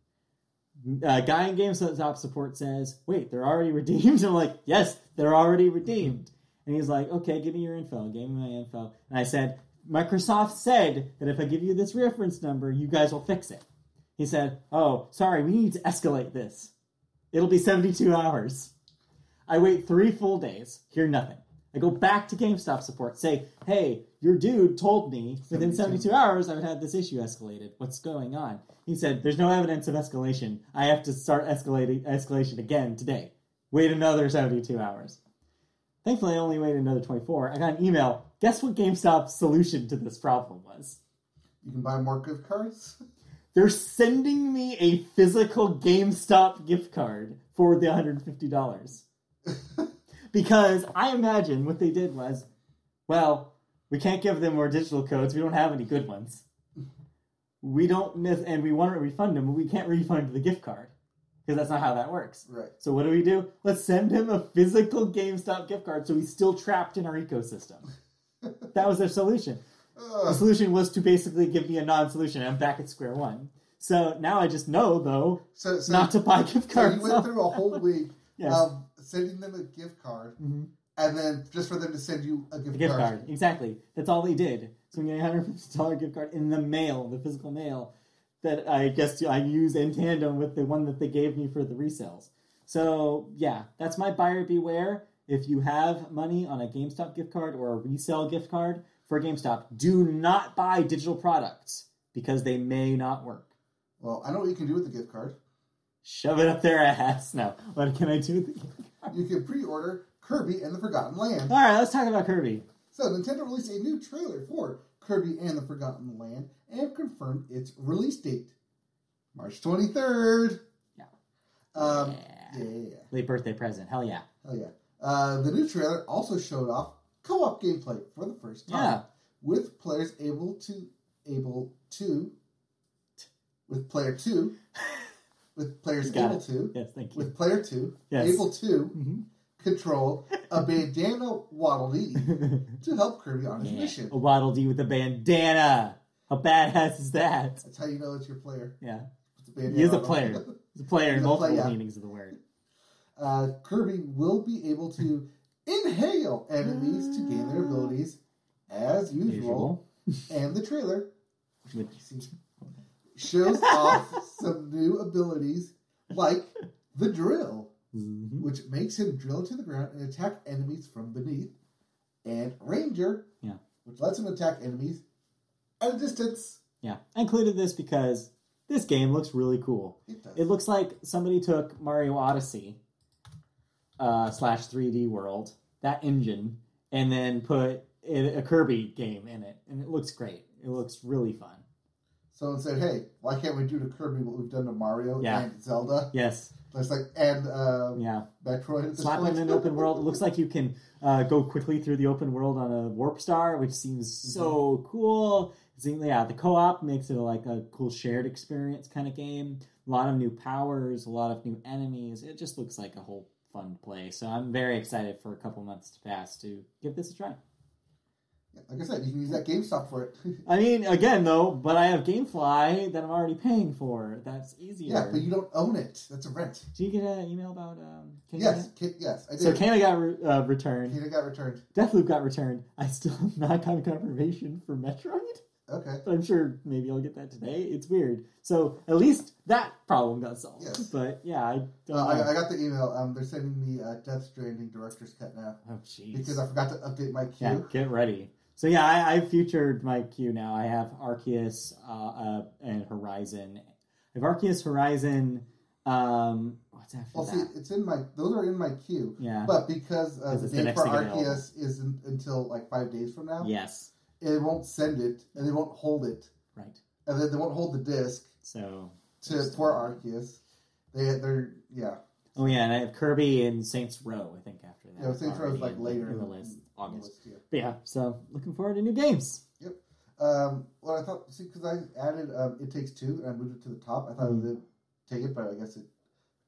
uh, guy in GameStop support says, "Wait, they're already redeemed." I'm like, "Yes, they're already redeemed." And he's like, "Okay, give me your info." I gave him my info, and I said, "Microsoft said that if I give you this reference number, you guys will fix it." He said, "Oh, sorry, we need to escalate this. It'll be 72 hours." I wait three full days, hear nothing. I go back to GameStop support, say, "Hey, your dude told me within 72 hours I would have this issue escalated. What's going on?" He said, "There's no evidence of escalation. I have to start escalating escalation again today. Wait another 72 hours." Thankfully, I only waited another 24. I got an email. Guess what GameStop's solution to this problem was? You can buy more gift cards. They're sending me a physical GameStop gift card for the $150. because I imagine what they did was, well, we can't give them more digital codes. We don't have any good ones. We don't miss, and we want to refund them, but we can't refund the gift card because that's not how that works. right. So what do we do? Let's send him a physical GameStop gift card so he's still trapped in our ecosystem. that was their solution. The solution was to basically give me a non-solution. I'm back at square one. So now I just know though So, so, not to buy gift so cards. you went through a whole week Yes. of sending them a gift card, Mhm. and then just for them to send you a gift, A gift card. card, exactly. That's all they did. So I'm getting a hundred fifty dollar gift card in the mail, the physical mail, that I guess I use in tandem with the one that they gave me for the resales. So yeah, that's my buyer beware. If you have money on a GameStop gift card or a resale gift card for GameStop, do not buy digital products because they may not work. Well, I know what you can do with the gift card. Shove it up their ass. No, what can I do with the gift card? You can pre-order Kirby and the Forgotten Land. All right, let's talk about Kirby. So Nintendo released a new trailer for Kirby and the Forgotten Land and confirmed its release date, March 23rd. Yeah. Um, Yeah. yeah, yeah. Late birthday present. Hell yeah. Hell yeah. Uh, the new trailer also showed off co-op gameplay for the first time, Yeah. with players able to able to with player two, with players got able it. to Yes, thank you. with player two Yes. able to Mhm. control a bandana Waddle Dee to help Kirby on his Yeah. mission. A Waddle Dee with a bandana. How badass is that? That's how you know it's your player. Yeah. He is a player. He's a player in multiple player. meanings of the word. Uh, Kirby will be able to inhale enemies to gain their abilities as usual. And the trailer Which, shows off some new abilities like the drill, Mhm. which makes him drill to the ground and attack enemies from beneath, and Ranger, Yeah. which lets him attack enemies at a distance. Yeah. I included this because this game looks really cool. It does. It looks like somebody took Mario Odyssey uh, slash 3D World, that engine, and then put a a Kirby game in it. And it looks great. It looks really fun. Someone said, "Hey, why can't we do to Kirby what we've done to Mario Yeah. and Zelda?" Yes. It's like and uh, Yeah. Metroid. Slap in an open world. It looks like you can uh, go quickly through the open world on a warp star, which seems so cool. It seems- yeah, the co-op makes it like a cool shared experience kind of game. A lot of new powers, a lot of new enemies. It just looks like a whole fun play. So I'm very excited for a couple months to pass to give this a try. Like I said, you can use that GameStop for it. I mean, again though, but I have GameFly that I'm already paying for. That's easier. yeah, but you don't own it. That's a rent. Did you get an email about um? Kena Yes? K- yes, I did. So Kena got re- uh, returned. Kena got returned. Deathloop got returned. I still have not gotten confirmation for Metroid. Okay. But I'm sure maybe I'll get that today. It's weird. So at least that problem got solved. Yes. But yeah, I don't Uh, know. I, I got the email. Um, they're sending me uh, Death Stranding director's cut now oh jeez. because I forgot to update my queue. Yeah, get ready. So yeah, I, I featured my queue now. I have Arceus uh, uh, and Horizon. I have Arceus, Horizon. Um, what's after Well, see, it's in my. Those are in my queue. yeah. But because uh, the date for. Arceus isn't until like five days from now, yes. it won't send it and they won't hold it, Right. and then they won't hold the disc So. to for Arceus. They they're yeah. Oh yeah, and I have Kirby and Saints Row. I think after that. Yeah, Saints Row is like later in the list, in August. yeah. But yeah, so looking forward to new games. Um, well, I thought see because I added um, it takes two and I moved it to the top. I thought Mm. it would take it, but I guess it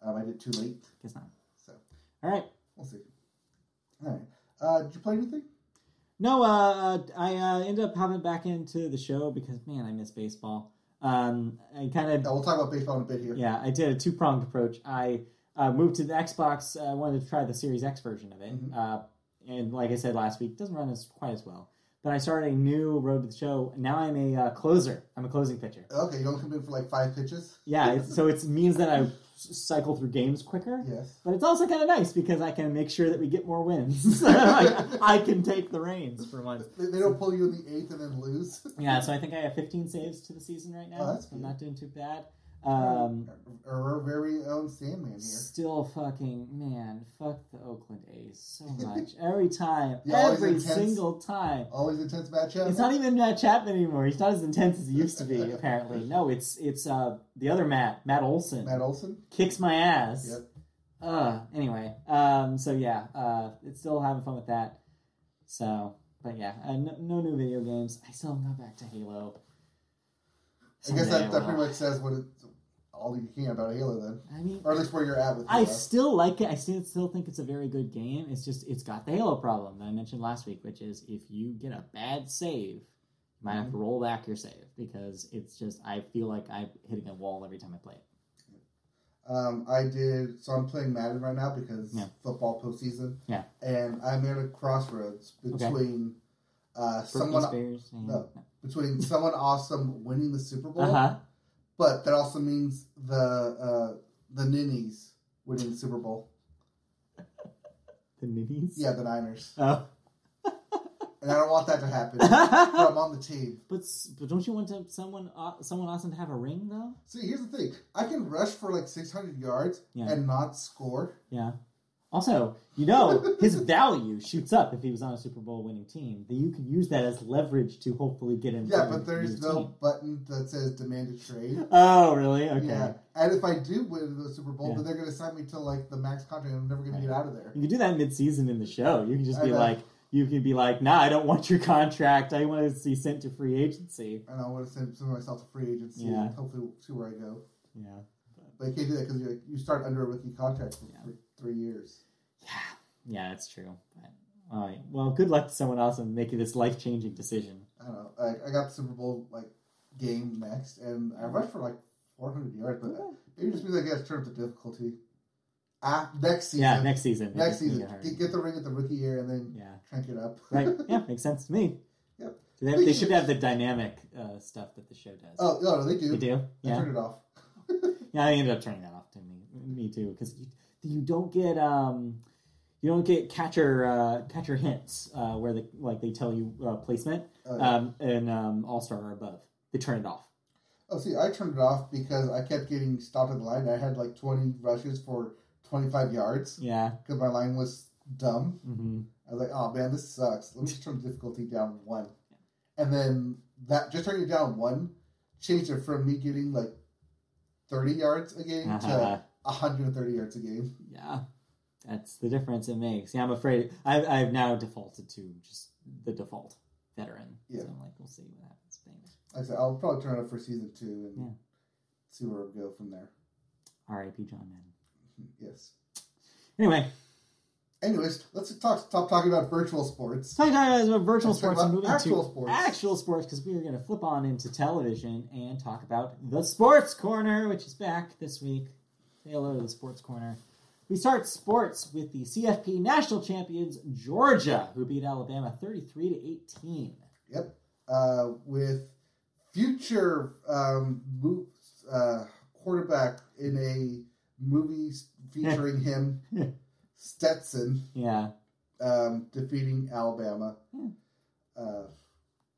um, I did too late. Guess not. So All right. we'll see. All right. Uh, did you play anything? No, uh, I uh, ended up hopping back into the show because man, I miss baseball. Um, I kind of No, we'll talk about baseball in a bit here. Yeah, I did a two pronged approach. I uh, moved to the Xbox. I wanted to try the Series X version of it, Mhm. uh, and like I said last week, doesn't run as quite as well. But I started a new road to the show. Now I'm a uh, closer. I'm a closing pitcher. Okay, you don't come in for like five pitches. Yeah, it's, so it means that I cycle through games quicker. Yes. But it's also kind of nice because I can make sure that we get more wins. like, I can take the reins for once. They, they don't pull you in the eighth and then lose. Yeah, so I think I have 15 saves to the season right now. Oh, that's I'm good. not doing too bad. Um, Our very own Sandman here. Still fucking man, fuck the Oakland A's so much. Every time, Yeah, every intense. single time. Always intense matchup. It's not even Matt Chapman anymore. He's not as intense as he used to be. Apparently, no. It's it's uh the other Matt, Matt Olson, Matt Olson. kicks my ass. Yep. Uh, anyway, um, so yeah, uh, it's still having fun with that. So, but yeah, uh, no, no new video games. I still haven't got back to Halo. I guess Someday that, that pretty much says what it, all you can about Halo then, I mean, or at least where you're at with I still like it. I still still think it's a very good game. It's just it's got the Halo problem that I mentioned last week, which is if you get a bad save, you might have to roll back your save because it's just I feel like I'm hitting a wall every time I play it. Um, I did. So I'm playing Madden right now because Yeah. football postseason. Yeah. And I'm at a crossroads between uh, someone Spears, and- no. Between someone awesome winning the Super Bowl, Uh-huh. but that also means the uh, the Ninnies winning the Super Bowl. The ninnies. Yeah, the Niners. Oh. And I don't want that to happen. but I'm on the team. but but don't you want to someone uh, someone awesome to have a ring though? See, here's the thing. I can rush for like 600 yards Yeah. and not score. Yeah. Also, you know, his value shoots up if he was on a Super Bowl winning team. That you can use that as leverage to hopefully get him. Yeah, but there's no team. button that says demand a trade. Oh, really? Okay. Yeah, and if I do win the Super Bowl, Yeah. then they're going to sign me to like the max contract. and I'm never going to get out of there. You can do that mid-season in the show. You can just I be know. like, you can be like, nah, I don't want your contract. I want to be sent to free agency. And I want to send, send myself to free agency Yeah. and hopefully see where I go. Yeah. But you can't do that because you you start under a rookie contract for, Yeah. three years. Yeah. Yeah, that's true. But, all right. Well, good luck to someone else in making this life-changing decision. I don't know. I, I got the Super Bowl like game next, and I rushed for like 400 yards, but maybe just means I got to turn up the difficulty. Ah, next season. Yeah, next season. next It's season. get. Get, the ring at the rookie year and then Yeah. crank it up. Right. Yeah, makes sense to me. Yep. They, they should have the dynamic uh, stuff that the show does. oh no, no, they do. They do? I Yeah. turned it off. Yeah, I ended up turning that off to me, me too, because you, you don't get um, you don't get catcher uh, catcher hints uh, where they like they tell you uh, placement Oh, yeah. um, and um, All Star or above. They turn it off. Oh, see, I turned it off because I kept getting stopped at the line. I had like 20 rushes for 25 yards Yeah. because my line was dumb. hmm I was like, oh man, this sucks. Let me just turn the difficulty down one. And then that, just turning it down one, changed it from me getting like 30 yards a game Uh-huh. to 130 yards a game. Yeah, that's the difference it makes. Yeah, I'm afraid I, I've now defaulted to just the default veteran. Yeah. So I'm like, we'll see what happens. Like I said, I'll probably turn it up for season two and Yeah. see where we go from there. R.I.P. John Madden. Yes. Anyway, Anyways, let's talk stop talking about virtual sports. Stop talking about virtual Let's sports and about moving actual to sports. actual sports because we are going to flip on into television and talk about the Sports Corner, which is back this week. Say hello to the Sports Corner. We start sports with the CFP national champions Georgia, who beat Alabama 33 to 18. Yep. Uh, with future um, uh, quarterback in a movie featuring him, Stetson, Yeah. um, defeating Alabama. Hmm. Uh,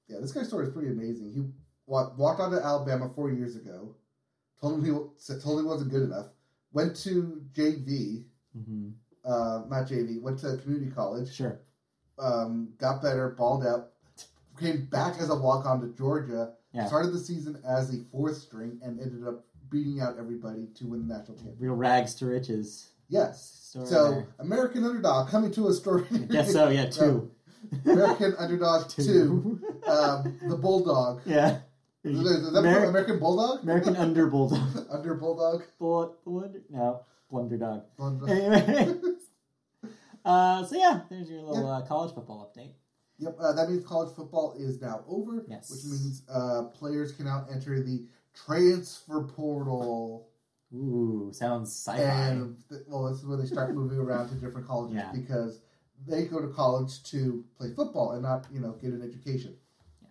yeah, this guy's story is pretty amazing. He wa- walked onto Alabama four years ago, told him he told him he wasn't good enough, went to JV, hmm uh, not JV, went to community college, Sure. um, got better, balled out, came back as a walk on to Georgia, Yeah. started the season as a fourth string, and ended up beating out everybody to win the national championship. Real rags to riches. Yes. Story So, there. American Underdog coming to a story. I guess so. Yeah. Two. American Underdog 2, um, the Bulldog. yeah. Is that Ameri- American Bulldog? American Under Bulldog. Under Bulldog? No. Blunder Dog. Bulldog. Anyway. uh, so yeah, there's your little uh, college football update. Yep, uh, that means college football is now over, Yes. which means uh, players can now enter the transfer portal. Ooh, sounds sci-fi. And, well, this is where they start moving around to different colleges Yeah. because they go to college to play football and not, you know, get an education. Yeah.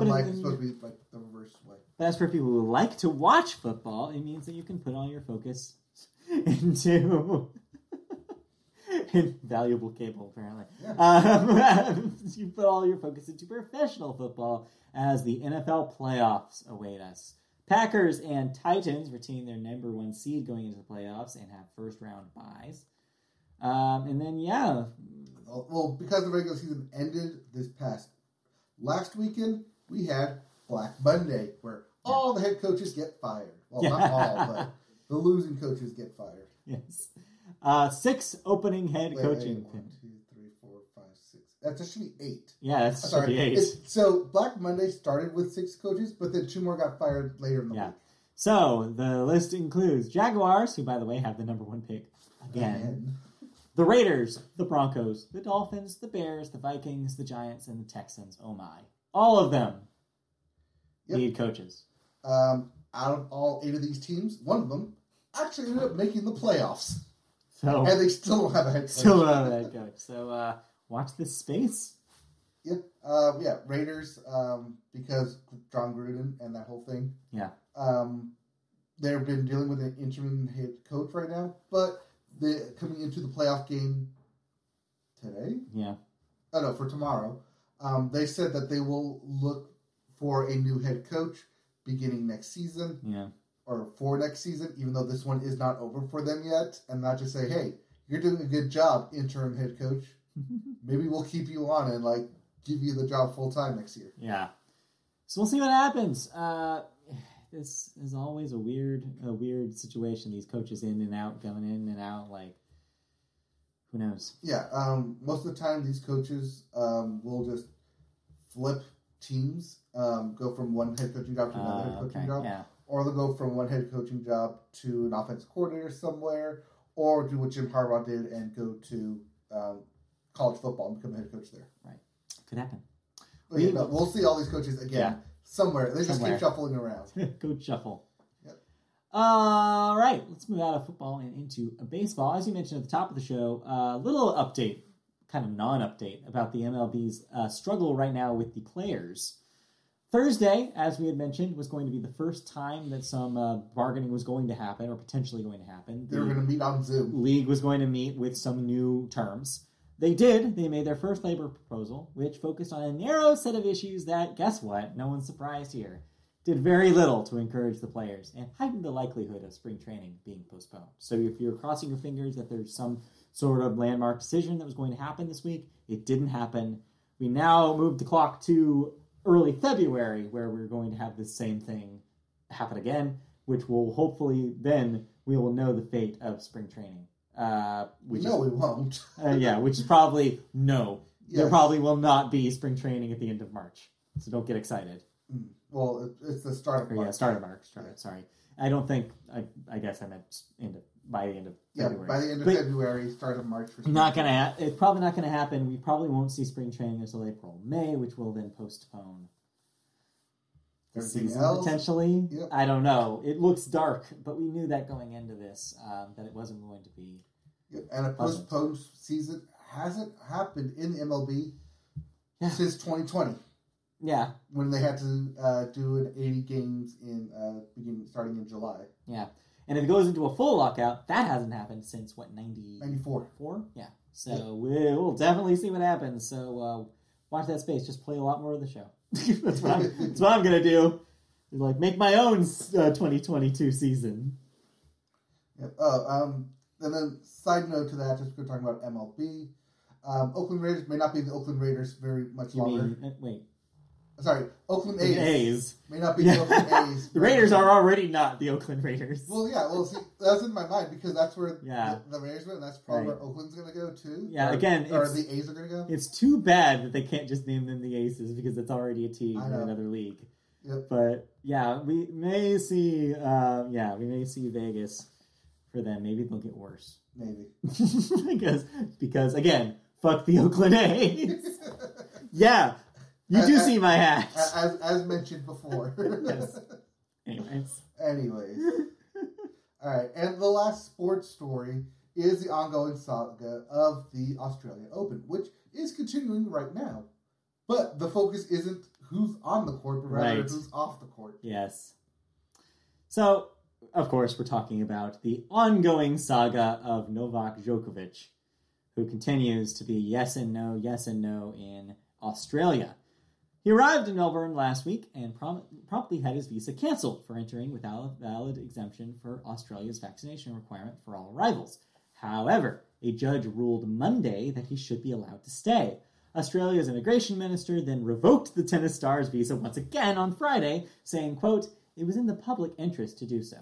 Unlike in- it's supposed to be like the reverse way. But as for people who like to watch football, it means that you can put all your focus into valuable cable, apparently. Yeah. Um, you put all your focus into professional football as the NFL playoffs await us. Packers and Titans retain their number one seed going into the playoffs and have first round buys. Um, and then, yeah, Well, because the regular season ended this past last weekend, we had Black Monday, where all the head coaches get fired. Well, not all, but the losing coaches get fired. yes, uh, six opening head Wait, coaching. wait, one, two, three, four, five, six. That should be eight. Yeah, that's sorry. eight. It's- so Black Monday started with six coaches, but then two more got fired later in the Yeah. week. So the list includes Jaguars, who by the way have the number one pick again. Again. The Raiders, the Broncos, the Dolphins, the Bears, the Vikings, the Giants, and the Texans. Oh my. All of them Yep. need coaches. Um, out of all eight of these teams, one of them actually ended up making the playoffs, So and they still don't have a head coach. still don't have a head coach. So uh, watch this space. Yeah, uh, yeah, Raiders, um, because Jon Gruden and that whole thing. Yeah. Um, they've been dealing with an interim head coach right now, but they coming into the playoff game today. Yeah. Oh no, for tomorrow. Um, they said that they will look for a new head coach beginning next season Yeah. or for next season, even though this one is not over for them yet, and not just say, "Hey, you're doing a good job, interim head coach. Maybe we'll keep you on and like give you the job full time next year." yeah. So we'll see what happens. Uh, this is always a weird, a weird situation. These coaches in and out, going in and out. Like, who knows? Yeah, um, most of the time these coaches um, will just flip teams, um, go from one head coaching job to another Uh, head coaching okay. job, Yeah. or they'll go from one head coaching job to an offensive coordinator somewhere, or do what Jim Harbaugh did and go to um, college football and become a head coach there. Right. Could happen. But, yeah, no, we'll see all these coaches again Yeah. somewhere. They just Somewhere. keep shuffling around. Coach shuffle. Yep. All right, let's move out of football and into baseball. As you mentioned at the top of the show, a little update, kind of non-update about the MLB's uh, struggle right now with the players. Thursday, as we had mentioned, was going to be the first time that some uh, bargaining was going to happen, or potentially going to happen. They were going to meet on Zoom. league was going to meet with some new terms. They did. They made their first labor proposal, which focused on a narrow set of issues that, guess what? No one's surprised here. Did very little to encourage the players and heightened the likelihood of spring training being postponed. So if you're crossing your fingers that there's some sort of landmark decision that was going to happen this week, it didn't happen. We now move the clock to early February, where we're going to have this same thing happen again, which will hopefully then we will know the fate of spring training. Uh, which no, is, we won't. uh, yeah, which is probably no. There probably will not be spring training at the end of March, so don't get excited. Well, it's the start of Or yeah, March. start of March. Start, Sorry, I don't think. I, I guess I meant end of, by the end of Yeah, February. by the end of But- February, start of March. For not gonna. Ha- it's probably not gonna happen. We probably won't see spring training until April, May, which will then postpone Everything season else? potentially. Yep. I don't know. It looks dark, but we knew that going into this um, that it wasn't going to be. Yep, and a postponed season hasn't happened in MLB Yeah. since 2020. Yeah, when they had to uh, do an 80 games in uh, beginning starting in July. yeah. And if it goes into a full lockout, that hasn't happened since what ninety 94. four? Yeah. So we'll definitely see what happens. So uh, watch that space. Just play a lot more of the show. that's what I'm. that's what I'm gonna do. Is Like make my own uh, 2022 season. Yep. Oh, um, and then side note to that, just we're talking about MLB. Um, Oakland Raiders may not be the Oakland Raiders very much You longer. mean uh, wait? Sorry, Oakland A's, A's. may not be Yeah. the Oakland A's. The Raiders are already not the Oakland Raiders. Well, yeah. Well, see, that's in my mind because that's where Yeah. the, the Raiders went, and that's probably Right. where Oakland's going to go too. Yeah, Or- again, or the A's are going to go. It's too bad that they can't just name them the Aces because it's already a team in another league. Yep. But yeah, we may see. Uh, yeah, we may see Vegas for them. Maybe they'll get worse. Maybe. because because again, fuck the Oakland A's. yeah, you do I- see my hat. as, as mentioned before. Yes. Anyways, Anyways. All right, and the last sports story is the ongoing saga of the Australian Open, which is continuing right now. But the focus isn't who's on the court, but rather Right. who's off the court. yes. So of course we're talking about the ongoing saga of Novak Djokovic, who continues to be yes and no, yes and no in Australia. He arrived in Melbourne last week and prom- promptly had his visa canceled for entering without a valid exemption for Australia's vaccination requirement for all arrivals. However, a judge ruled Monday that he should be allowed to stay. Australia's immigration minister then revoked the tennis star's visa once again on Friday, saying, quote, it was in the public interest to do so.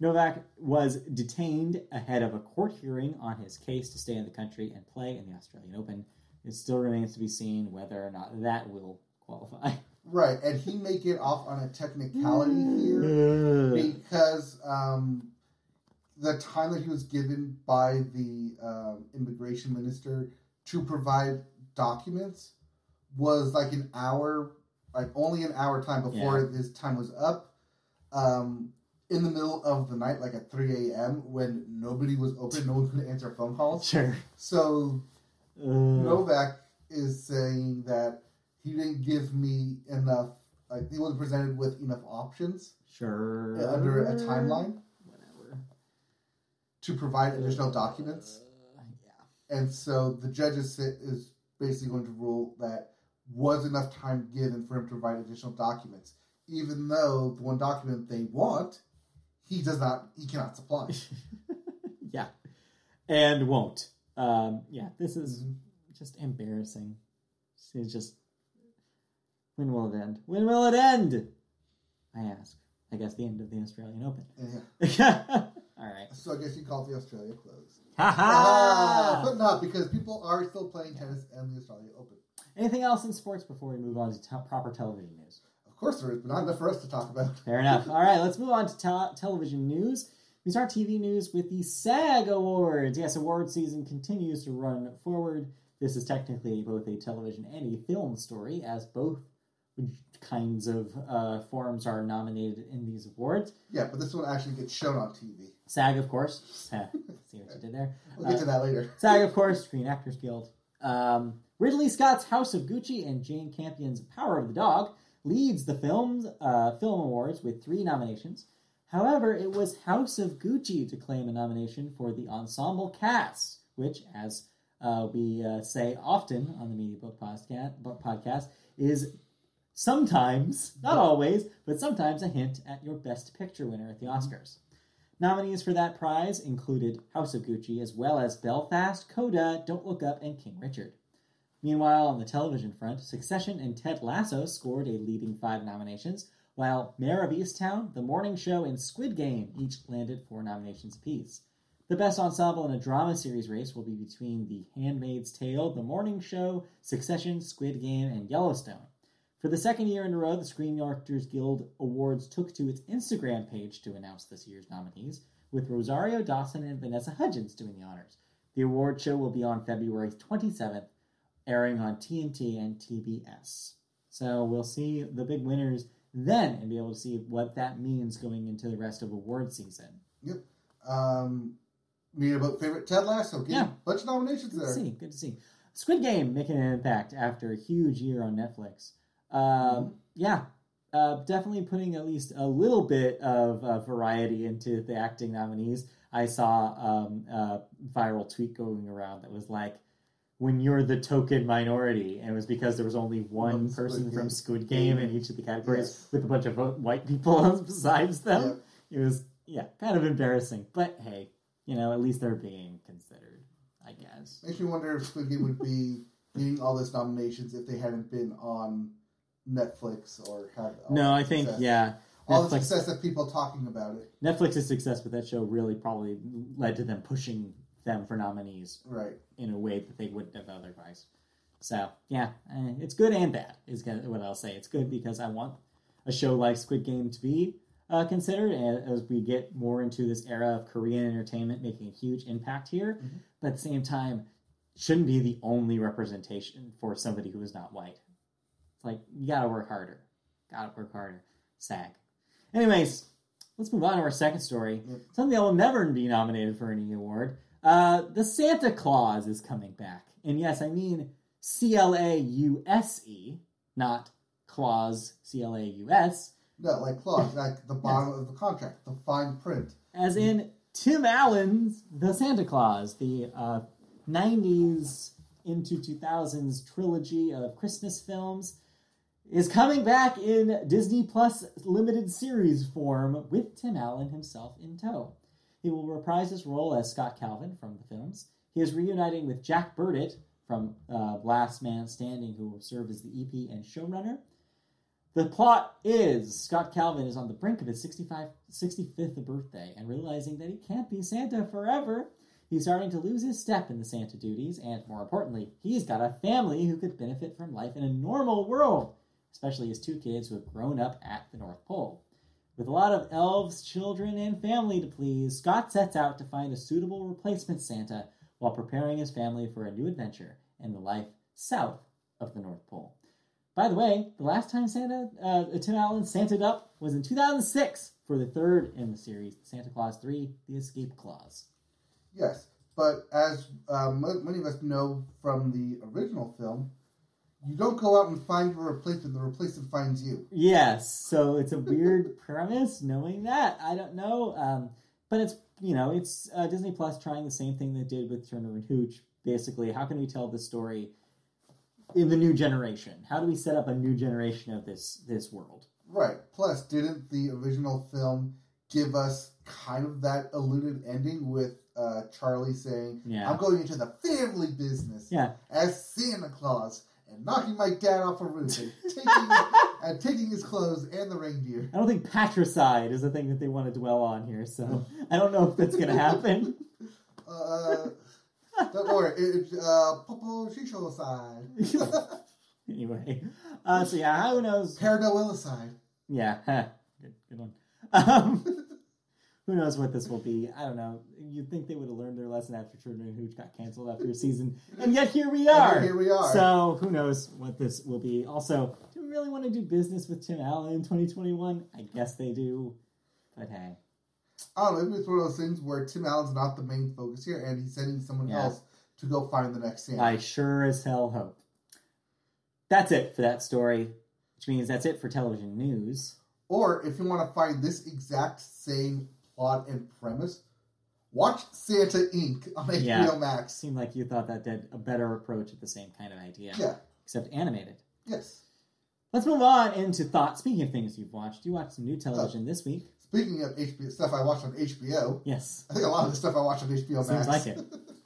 Novak was detained ahead of a court hearing on his case to stay in the country and play in the Australian Open. It still remains to be seen whether or not that will qualify. Right, and he may get off on a technicality here because um, the time that he was given by the um, immigration minister to provide documents was like an hour, like only an hour time before his time was up. Um, in the middle of the night, like at 3 a.m., when nobody was open, no one could answer phone calls. Sure. So Uh, Novak is saying that he didn't give me enough, like, he wasn't presented with enough options sure. uh, under a timeline Whatever. to provide additional documents. Uh, yeah. And so the judge is, is basically going to rule that was enough time given for him to provide additional documents, even though the one document they want, he does not, he cannot supply. yeah. And won't. Um, yeah, this is just embarrassing. It's just. When will it end? When will it end? I ask. I guess the end of the Australian Open. Yeah. All right. So I guess you call it the Australia close. Ha Ah, ha! but not because people are still playing tennis and the Australia Open. Anything else in sports before we move on to te- proper television news? Of course there is, but not enough for us to talk about. Fair enough. All right, let's move on to tel- television news. We start TV news with the SAG Awards. Yes, award season continues to run forward. This is technically both a television and a film story, as both kinds of uh, forms are nominated in these awards. Yeah, but this one actually gets shown on TV. SAG, of course. See what you did there. We'll get to that later. SAG, of course, Screen Actors Guild. Um, Ridley Scott's House of Gucci and Jane Campion's Power of the Dog leads the films uh, film awards with three nominations. However, it was House of Gucci to claim a nomination for the ensemble cast, which, as uh, we uh, say often on the Media Book podcast, podcast, is sometimes, not always, but sometimes a hint at your Best Picture winner at the mm-hmm. Oscars. Nominees for that prize included House of Gucci, as well as Belfast, Coda, Don't Look Up, and King Richard. Meanwhile, on the television front, Succession and Ted Lasso scored a leading five nominations, while Mare of Easttown, The Morning Show, and Squid Game each landed four nominations apiece. The best ensemble in a drama series race will be between The Handmaid's Tale, The Morning Show, Succession, Squid Game, and Yellowstone. For the second year in a row, the Screen Actors Guild Awards took to its Instagram page to announce this year's nominees, with Rosario Dawson and Vanessa Hudgens doing the honors. The award show will be on February 27th, airing on TNT and TBS. So we'll see the big winners then and be able to see what that means going into the rest of award season. Um, mean about favorite Ted Lasso. Yeah. bunch of nominations Good to there. see. Good to see. Squid Game making an impact after a huge year on Netflix. Um, yeah, uh, definitely putting at least a little bit of uh, variety into the acting nominees. I saw um, a viral tweet going around that was like, "When you're the token minority," and it was because there was only one Squid person from Game. Squid Game in each of the categories Yes. with a bunch of white people besides them. Yep. It was yeah, kind of embarrassing, but hey, you know, at least they're being considered, I guess. Makes me wonder if Squid Game would be getting all those nominations if they hadn't been on Netflix or had. all No, I think success. yeah. All the success of people talking about it. Netflix's success with that show really probably led to them pushing them for nominees Right. in a way that they wouldn't have otherwise. So yeah, eh, it's good and bad is what I'll say. It's good because I want a show like Squid Game to be uh, considered, as we get more into this era of Korean entertainment making a huge impact here, Mhm. but at the same time, shouldn't be the only representation for somebody who is not white. It's like you gotta work harder, gotta work harder. SAG. Anyways, let's move on to our second story. Yep. Something that will never be nominated for any award. Uh, the Santa Clause is coming back. And yes, I mean C L A U S E, not Claus, C L A U S, No, like clause, like the bottom of the contract, the fine print. as in Tim Allen's The Santa Clause, the uh, 90s into 2000s trilogy of Christmas films, is coming back in Disney Plus limited series form with Tim Allen himself in tow. He will reprise his role as Scott Calvin from the films. He is reuniting with Jack Burditt from uh, Last Man Standing, who will serve as the EP and showrunner. The plot is Scott Calvin is on the brink of his 65, 65th birthday and realizing that he can't be Santa forever. He's starting to lose his step in the Santa duties, and more importantly, he's got a family who could benefit from life in a normal world, especially his two kids who have grown up at the North Pole. With a lot of elves, children, and family to please, Scott sets out to find a suitable replacement Santa while preparing his family for a new adventure in the life south of the North Pole. By the way, the last time Santa uh, Tim Allen Santed up was in 2006 for the third in the series, Santa Clause 3: The Escape Clause. Yes, but as uh, many of us know from the original film, you don't go out and find a replacement. The replacement finds you. Yes, so it's a weird premise. Knowing that, I don't know, um, but it's you know it's uh, Disney Plus trying the same thing they did with Turner and Hooch. Basically, how can we tell the story in the new generation? How do we set up a new generation of this this world? Right. Plus, didn't the original film give us kind of that alluded ending with uh, Charlie saying, Yeah, "I'm going into the family business yeah. as Santa Claus and knocking my dad off a roof and taking, and taking his clothes and the reindeer." I don't think patricide is a thing that they want to dwell on here, so I don't know if that's going to happen. Uh, don't worry, it, it, uh, Popo Shisho side, anyway, uh, so yeah, who knows? Paranoia side. Yeah, good, good one. Um, who knows what this will be? I don't know. You'd think they would have learned their lesson after Turner and Hooch got canceled after a season, and yet here we are. And here we are. So who knows what this will be? Also, do we really want to do business with Tim Allen in 2021? I guess they do, but hey, oh, I don't know. Maybe it's one of those things where Tim Allen's not the main focus here, and he's sending someone Yeah. else to go find the next Santa. I sure as hell hope. That's it for that story, which means that's it for television news. Or if you want to find this exact same plot and premise, watch Santa Inc. on HBO Yeah. Max. Seemed like you thought that did a better approach at the same kind of idea, Yeah. except animated. Yes. Let's move on into thoughts. Speaking of things you've watched, you watched some new television this week. Speaking of HBO stuff I watched on HBO, Yes, I think a lot of the stuff I watched on HBO Max. like it.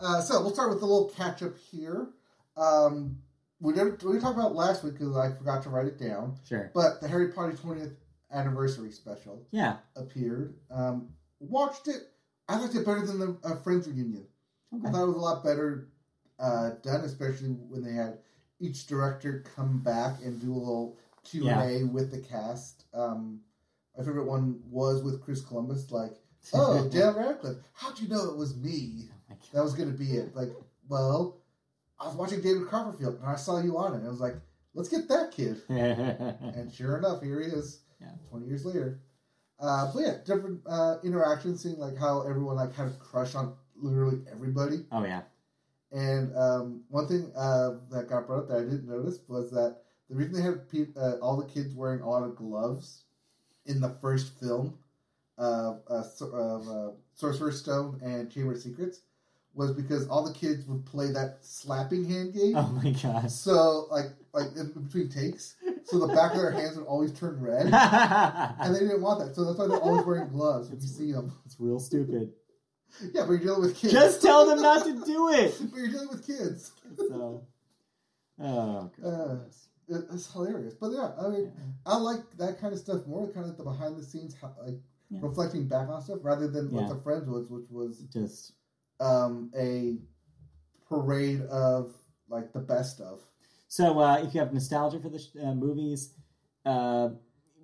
Uh, so we'll start with a little catch up here. Um, we didn't we talked about it last week because I forgot to write it down. Sure. But the Harry Potter 20th anniversary special Yeah. appeared. Um, watched it. I liked it better than the uh, Friends reunion. I thought it was a lot better uh, done, especially when they had each director come back and do a little Q and A with the cast. Um, my favorite one was with Chris Columbus, like, "Oh, Dan Radcliffe, how'd you know it was me? Oh That was going to be it." Like, well, I was watching David Copperfield and I saw you on it. And I was like, "Let's get that kid." And sure enough, here he is. Yeah. Twenty years later. Uh, but yeah, different uh, interactions, seeing like how everyone like had a crush on literally everybody. oh yeah. And um, one thing uh, that got brought up that I didn't notice was that the reason they had pe- uh, all the kids wearing a lot of gloves in the first film of uh, of uh, Sorcerer's Stone and Chamber of Secrets was because all the kids would play that slapping hand game. Oh my gosh. So like like in between takes, so the back of their hands would always turn red, and they didn't want that. So that's why they're always wearing gloves when you see them. It's real stupid. Yeah, but you're dealing with kids. Just tell them not to do it. but you're dealing with kids. So, oh. It- It's hilarious. But yeah, I mean, I like that kind of stuff more. Kind of the behind the scenes, like Yeah. reflecting back on stuff, rather than what the Friends was, which was just um, a parade of like the best of. So. Uh, if you have nostalgia for the sh- uh, movies, uh,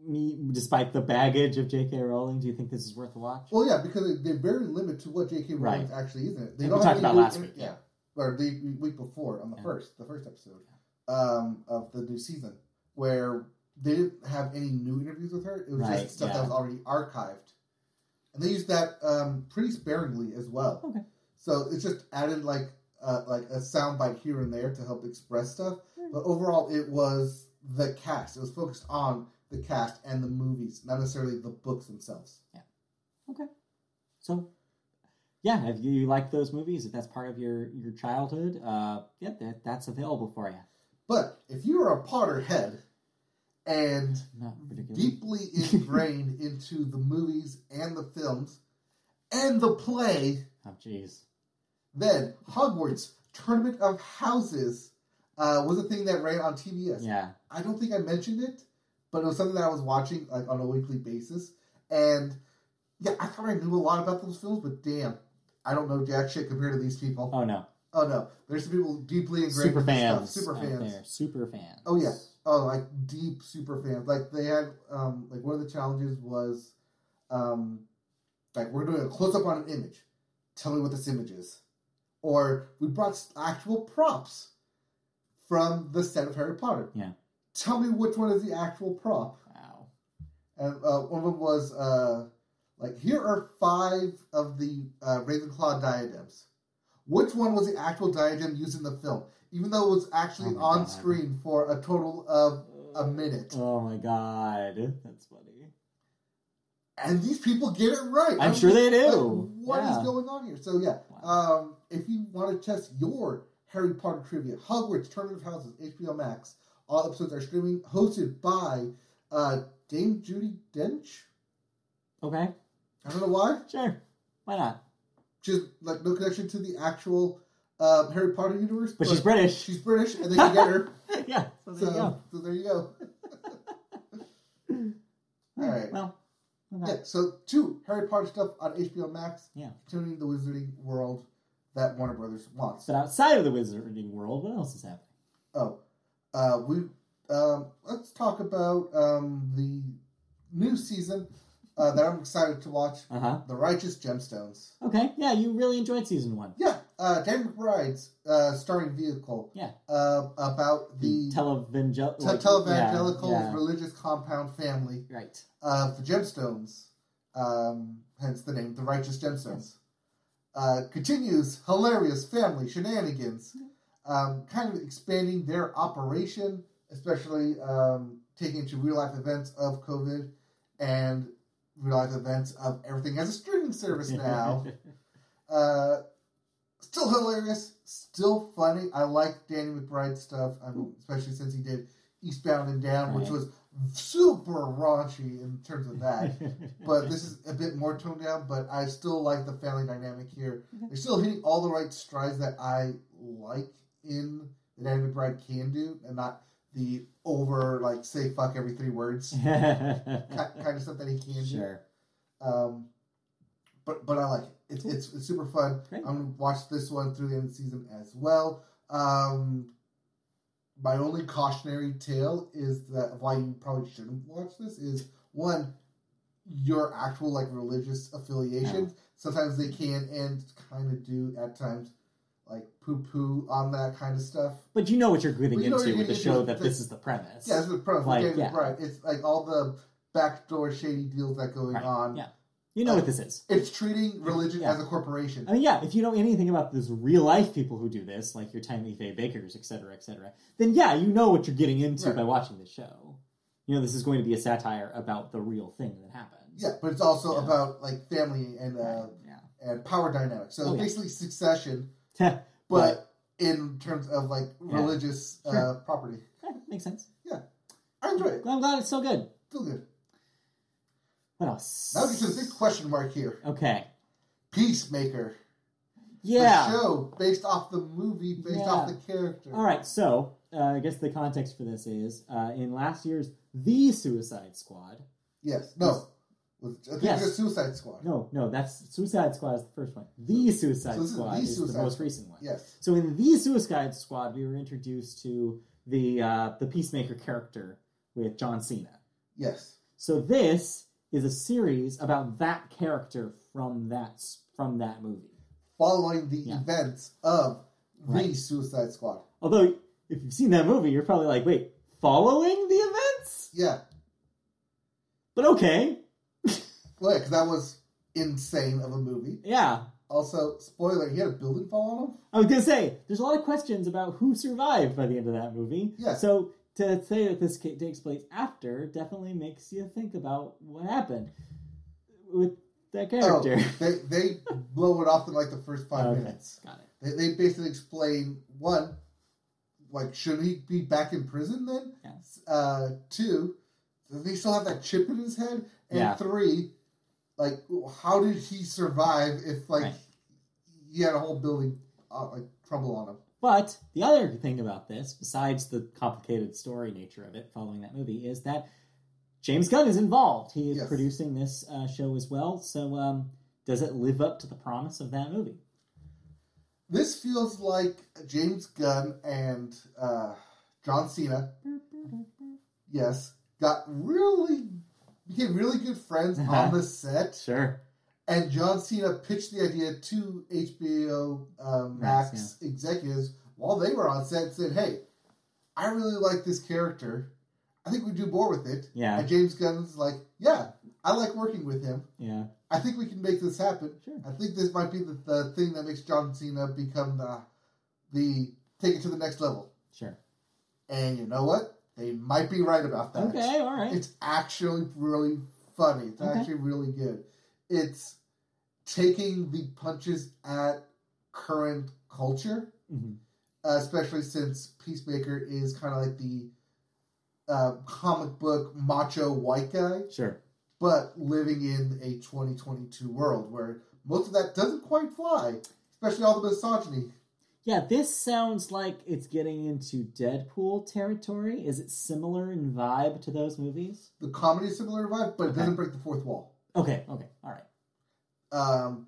me, despite the baggage of J.K. Rowling, do you think this is worth a watch? Well, yeah, because they- they're very limited to what J.K. Rowling actually is in it. They And don't we have talked about last week, yeah. or the week before on the Yeah. first, the first episode um, of the new season, where they didn't have any new interviews with her. It was Right, just stuff yeah. that was already archived, and they used that um, pretty sparingly as well. Okay. So it's just added like uh, like a soundbite here and there to help express stuff. But overall, it was the cast. It was focused on the cast and the movies, not necessarily the books themselves. Yeah. Okay. So, yeah, if you like those movies, if that's part of your your childhood, uh, yeah, that, that's available for you. But if you are a Potterhead and deeply ingrained into the movies and the films and the play, Oh, jeez. then Hogwarts Tournament of Houses uh, was a thing that ran on TBS. Yeah. I don't think I mentioned it, but it was something that I was watching like on a weekly basis. And yeah, I thought I knew a lot about those films, but damn, I don't know jack shit compared to these people. Oh no. Oh no, there's some people deeply ingrained Super fans. Super fans. There. Super fans. Oh, yeah. Oh, like deep super fans. Like they had um like one of the challenges was um like we're doing a close up on an image. Tell me what this image is. Or we brought actual props from the set of Harry Potter. Yeah. Tell me which one is the actual prop. Wow. And uh, one of them was uh like here are five of the uh, Ravenclaw diadems. Which one was the actual diadem used in the film? Even though it was actually Oh on God. screen for a total of a minute. Oh my god. That's funny. and these people get it right. I'm I sure they like, do. what is Yeah. going on here? So yeah, um, if you want to test your Harry Potter trivia, Hogwarts Tournament of Houses, HBO Max. All episodes are streaming, hosted by uh, Dame Judi Dench. Okay. I don't know why. Sure. Why not? She's like no connection to the actual uh, Harry Potter universe, But she's British. she's British, and they can get her. yeah. So there so, you go. so there you go. All right. Well. Okay. Yeah, so two Harry Potter stuff on HBO Max. Yeah. Continuing the Wizarding world that Warner Brothers wants. But outside of the wizarding world, what else is happening? Oh, uh, we um, let's talk about um, the new season uh, that I'm excited to watch. Uh huh. The Righteous Gemstones. Okay. Yeah, you really enjoyed season one. Yeah, uh, Dan McBride's uh, starring vehicle. Yeah. Uh, about The the televangel- te- televangelical yeah, yeah. religious compound family Right. of the Gemstones. Um, hence the name, the Righteous Gemstones. Uh, continues hilarious family shenanigans, um, kind of expanding their operation, especially um, taking to real life events of COVID and real life events of everything as a streaming service now. uh, still hilarious, still funny. I like Danny McBride stuff, mean, especially since he did Eastbound and Down, which Right. was super raunchy in terms of that but this is a bit more toned down. But I still like the family dynamic here. They're still hitting all the right strides that I like in that Danny McBride can do, and not the over like say fuck every three words kind of stuff that he can sure. do. Um, but but I like it. It's it's, it's super fun. Great. I'm gonna watch this one through the end of the season as well. Um, my only cautionary tale is that why you probably shouldn't watch this is one your actual like religious affiliations. Sometimes they can and kind of do at times like poo poo on that kind of stuff. But you know what you're getting you know into what with the show that into. this is the premise. Yeah, that's the problem. Like, Like, yeah. Right. It's like all the backdoor shady deals that going Right, on. yeah. You know Uh, what this is. It's treating religion Yeah. as a corporation. I mean, yeah, if you know anything about this real life people who do this, like your Tammy Faye Bakkers, et cetera, et cetera, then yeah, you know what you're getting into Right. by watching this show. You know, this is going to be a satire about the real thing that happens. Yeah, but it's also Yeah. about like family and uh, Right, yeah. and power dynamics. So Oh, basically Succession, but but in terms of like religious uh, property. eh, makes sense. Yeah, I enjoy it. I'm glad it's so good. Still good. What else? Now get to the big question mark here. Okay. Peacemaker. Yeah. The show based off the movie, based Yeah. off the character. All right. So uh, I guess the context for this is uh, in last year's The Suicide Squad. Yes. No. I think Yes. it's Suicide Squad. No, no, that's Suicide Squad is the first one. The Suicide So this is Squad The is, the most Squad. recent one. Yes. So in the Suicide Squad, we were introduced to the uh, the Peacemaker character with John Cena. Yes. So this is a series about that character from that from that movie. Following the Yeah. events of the Right. Suicide Squad. Although if you've seen that movie, you're probably like, wait, following the events? Yeah. But okay, Well, yeah, because that was insane of a movie. yeah. Also, spoiler, he had a building fall on him. I was gonna say, there's a lot of questions about who survived by the end of that movie. Yeah. So to say that this takes place after definitely makes you think about what happened with that Oh, character. they, they blow it off in like the first five Okay, minutes. Got it. They, they basically explain one, like, should he be back in prison then? Yes. Uh, two, does he still have that chip in his head? And Yeah. three, like, how did he survive if like Right. he had a whole building uh, like trouble on him? But the other thing about this, besides the complicated story nature of it following that movie, is that James Gunn is involved. He is Yes. producing this uh, show as well. So um, does it live up to the promise of that movie? This feels like James Gunn and uh, John Cena, yes, got really became really good friends on the set. Sure. And John Cena pitched the idea to HBO um, Max, Max executives while they were on set and said, Hey, I really like this character. I think we do more with it. Yeah. And James Gunn's like, Yeah, I like working with him. Yeah. I think we can make this happen. Sure. I think this might be the, the thing that makes John Cena become the, the take it to the next level. Sure. And you know what? They might be right about that. Okay. All right. It's actually really funny. It's Okay. actually really good. It's taking the punches at current culture, Mhm. uh, especially since Peacemaker is kind of like the uh, comic book macho white guy, Sure. but living in a 2022 world where most of that doesn't quite fly, especially all the misogyny. Yeah, this sounds like it's getting into Deadpool territory. Is it similar in vibe to those movies? The comedy is similar in vibe, but it doesn't break the fourth wall. Okay, okay, all right. Um,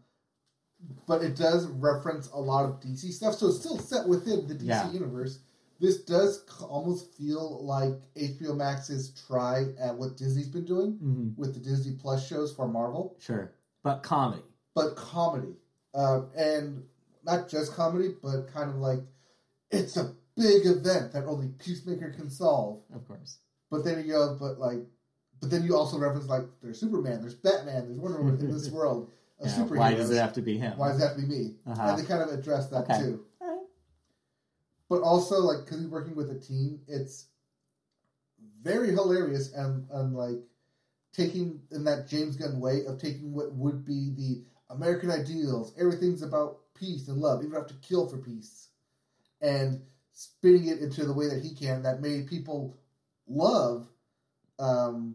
but it does reference a lot of DC stuff, so it's still set within the DC Yeah. universe. This does almost feel like HBO Max's try at what Disney's been doing hmm with the Disney Plus shows for Marvel, Sure, but comedy. but comedy, uh, and not just comedy, but kind of like it's a big event that only Peacemaker can solve. Of course. But then you go, but like, but then you also reference like there's Superman, there's Batman, there's Wonder Woman in this world of Yeah, superheroes. why does it have to be him? Why does it have to be me? Uh-huh. And they kind of address that Okay. too. Right. But also, like, because he's working with a team, it's very hilarious and, and like taking in that James Gunn way of taking what would be the American ideals. Everything's about peace and love. You don't have to kill for peace, and spinning it into the way that he can that made people love um,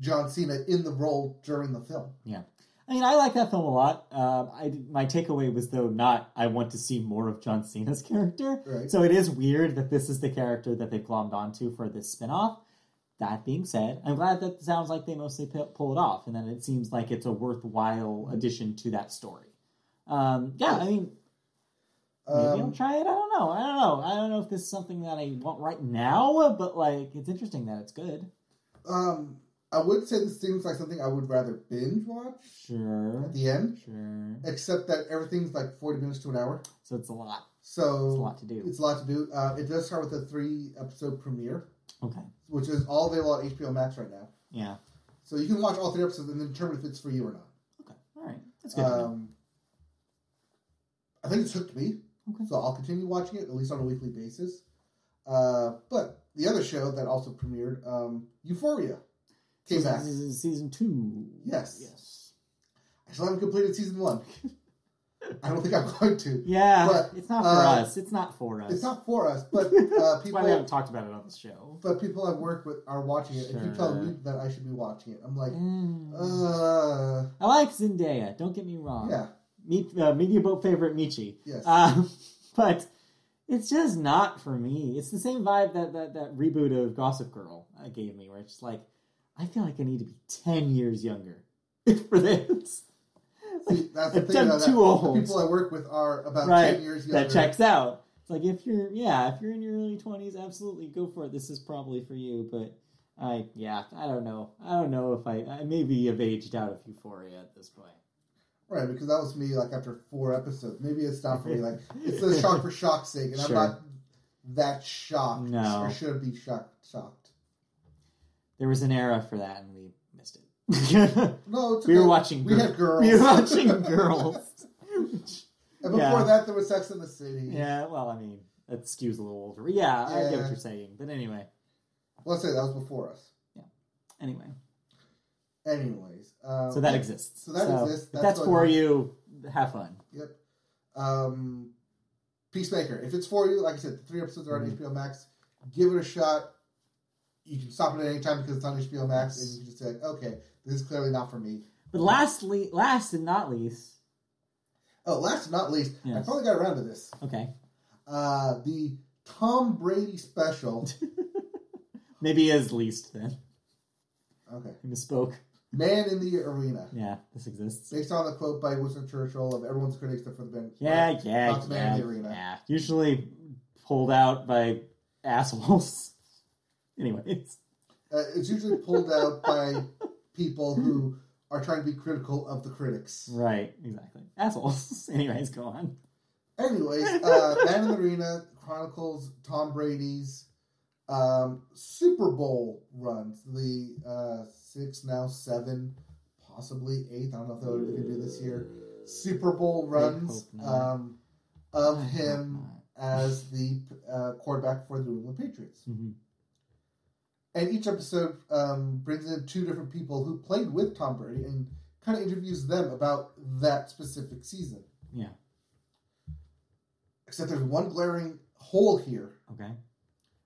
John Cena in the role during the film. Yeah. I mean, I like that film a lot. Um, I my takeaway was though not I want to see more of John Cena's character. Right. So it is weird that this is the character that they've glommed onto for this spin-off. That being said, I'm glad that it sounds like they mostly pu- pull it off, and that it seems like it's a worthwhile addition to that story. Um, yeah, I mean, maybe I'll Um, try it. I don't know. I don't know. I don't know if this is something that I want right now, but like, it's interesting that it's good. um, I would say this seems like something I would rather binge watch Sure, at the end. sure. except that everything's like 40 minutes to an hour. So it's a lot. So It's a lot to do. it's a lot to do. Uh, it does start with a three episode premiere, Okay. which is all available on HBO Max right now. Yeah. So you can watch all three episodes and then determine if it's for you or not. Okay. All right. That's good. Um, I think it's hooked me, Okay. so I'll continue watching it at least on a weekly basis. Uh, but the other show that also premiered, um, Euphoria, came back. Season, season two. Yes. Yes. I still haven't completed season one. I don't think I'm going to. Yeah, But, it's not for uh, us. It's not for us. It's not for us, but uh, That's why we haven't talked about it on the show. but people I work with are watching it, and keep tell me that I should be watching it. I'm like, Mm. uh, I like Zendaya. Don't get me wrong. yeah, Me, uh, media boat favorite Michi. yes, Um, but it's just not for me. It's the same vibe that that, that reboot of Gossip Girl uh, gave me, where it's just like I feel like I need to be ten years younger for this. See, that's the thing. About that. The people I work with are about Right, ten years younger. that checks out. It's like if you're yeah, if you're in your early twenties, absolutely go for it. This is probably for you. But I yeah, I don't know. I don't know if I I maybe have aged out of Euphoria at this point. Right, because that was me like after four episodes. Maybe it's not for me. Like it's the shock for shock's sake, and Sure. I'm not that shocked. No. or should be shocked. Shocked. There was an era for that, and we missed it. No, it's we were watching. We had girls. We were watching girls. and before Yeah. that, there was Sex in the City. yeah, well, I mean, that skews a little older. But yeah, I get what you're saying. But anyway, Let's say that was before us. Yeah. Anyway, Anyways, um, so that yeah. exists. so that exists. If That's that's for you. Have fun. Yep. Um, Peacemaker. If it's for you, like I said, the three episodes are on Mhm. HBO Max. Give it a shot. You can stop it at any time because it's on HBO Max, and you can just say, "Okay, this is clearly not for me." But lastly, last and not least, Oh, last but not least, I Yes. finally got around to this. okay, Uh, the Tom Brady special. maybe as least then. Okay, I misspoke. Man in the Arena, Yeah, this exists. based on the quote by Winston Churchill of "Everyone's critics except for the bench." Yeah, yeah, the man in the arena. yeah. Usually pulled out by assholes. Anyways, Uh, it's usually pulled out by people who are trying to be critical of the critics. right, exactly. Assholes. Anyways, go on. Anyways, uh, Man in the Arena chronicles Tom Brady's um, Super Bowl runs, the uh, six, now seven, possibly eighth. I don't know if they'll even do this year. Super Bowl runs um, of him as the uh, quarterback for the New England Patriots. Mhm. And each episode um, brings in two different people who played with Tom Brady and kind of interviews them about that specific season. Yeah. Except there's one glaring hole here. Okay.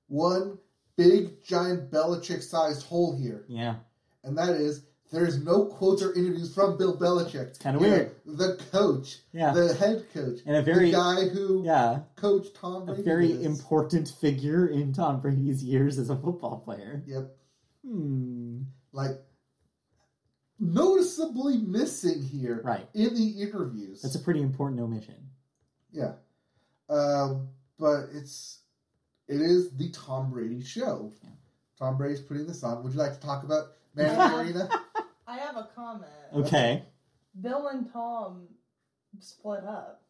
One big, giant Belichick sized hole here. Yeah. And that is there's no quotes or interviews from Bill Belichick. It's kinda weird. The coach, Yeah. the head coach, and a very the guy who yeah, coached Tom a Brady. very with us. important figure in Tom Brady's years as a football player. Yep. Hmm. Like, noticeably missing here Right. in the interviews. That's a pretty important omission. Yeah. Um, but it's it is the Tom Brady show. Yeah. Tom Brady's putting this on. Would you like to talk about Man in the Arena? I have a comment. Okay. Bill and Tom split up.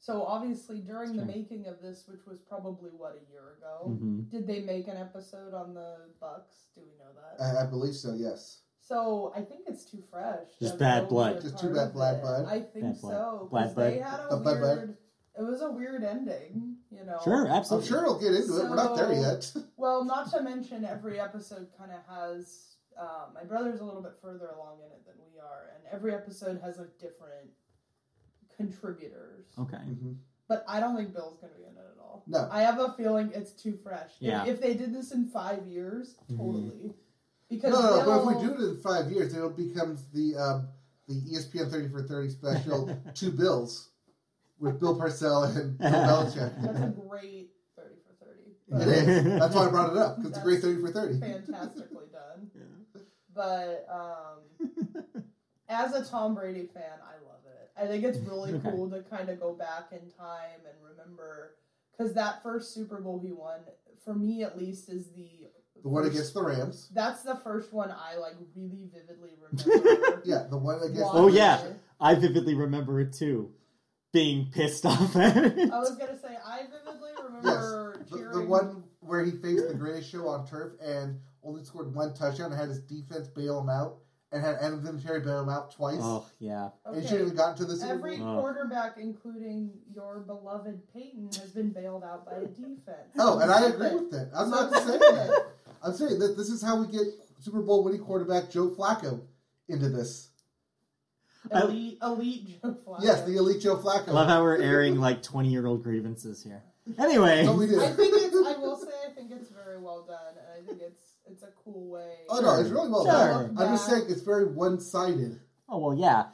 So obviously during the making of this, which was probably what a year ago, hmm did they make an episode on the Bucks? Do we know that? I, I believe so. Yes. so I think it's too fresh. Just bad blood. Just too bad of blood it. I think Bad blood. so. Blood 'cause they had a bud bud. weird. It was a weird ending. You know. Sure, absolutely. I'm sure we'll get into it. We're not there yet. Well, not to mention every episode kind of has. Uh, my brother's a little bit further along in it than we are, and every episode has like different contributors. Okay. Mhm. But I don't think Bill's going to be in it at all. No. I have a feeling it's too fresh. If- Yeah. If, they did this in five years, Mhm. totally. No, Because no, no, but if we do it in five years, it'll become the um, the ESPN thirty for thirty special two bills with Bill Parcell and Bill Belichick. that's a great thirty for thirty. It But is. That's why I brought it up because it's a great thirty for thirty. fantastically done. But um, as a Tom Brady fan, I love it. I think it's really Okay. cool to kind of go back in time and remember because that first Super Bowl he won, for me at least, is the The one first- against the Rams. That's the first one I like really vividly remember. Yeah, the one against. Oh, the yeah. I vividly remember it too. Being pissed off at it. I was gonna say I vividly remember The, cheering. the one where he faced the greatest show on turf and only scored one touchdown and had his defense bail him out, and had and then Terry bail him out twice. Oh yeah. And he shouldn't have gotten to the Super Every Bowl. Oh. quarterback, including your beloved Peyton, has been bailed out by a defense. Oh, and I agree with that. I'm not saying that. I'm saying that this is how we get Super Bowl winning quarterback Joe Flacco into this. Elite, elite Joe Flacco. Yes, the elite Joe Flacco. I love how we're airing like twenty year old grievances here. Anyway. We did. I think it's. I will say, I think it's very well done, and I think it's it's a cool way. Oh no, it's really well Sure. done. I'm just saying it's very one-sided. Oh well, yeah.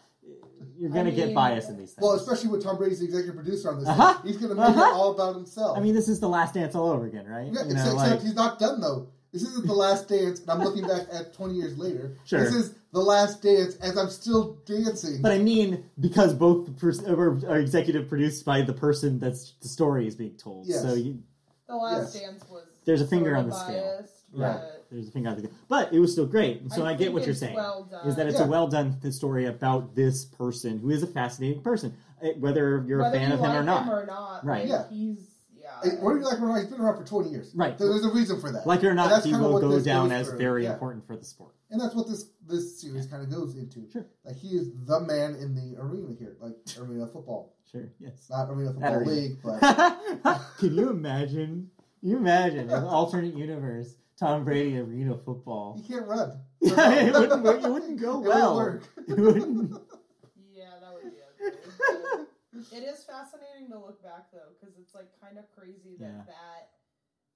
You're gonna I get mean- bias in these things. Well, especially with Tom Brady's the executive producer on this. Uh-huh. He's going to make Uh-huh. it all about himself. I mean, this is the last dance all over again, right? yeah, you except, know, except like he's not done though. This isn't the last dance, and I'm looking back at 20 years later. Sure. This is the last dance as I'm still dancing. But I mean, because both the pers- are, are executive produced by the person that's the story is being told. Yes. So you, The last Yes. dance was. There's a finger sort on of the scale. biased, Right. but there's a finger on the But it was still great. And so I, get what you're saying. Well done. is that it's Yeah. a well done story about this person who is a fascinating person, eh, whether you're Whether a fan you of him like or not. or not, Right. Yeah. He's yeah. Hey, what do you like? Ronaldo? He's been around for 20 years. Right. There- There's a reason for that. Like it or not, he will go down as through. very Yeah. important for the sport. And that's what this this series kind of goes into. Sure. Like he is the man in the arena here, like arena football, Sure, yes. not arena football arena. league, but Can you imagine? You imagine an alternate universe, Tom Brady arena football? You can't run. Yeah, it wouldn't work. It wouldn't go It well. wouldn't work. It wouldn't. Yeah, that would be ugly. it is fascinating to look back though, because it's like kind of crazy that Yeah.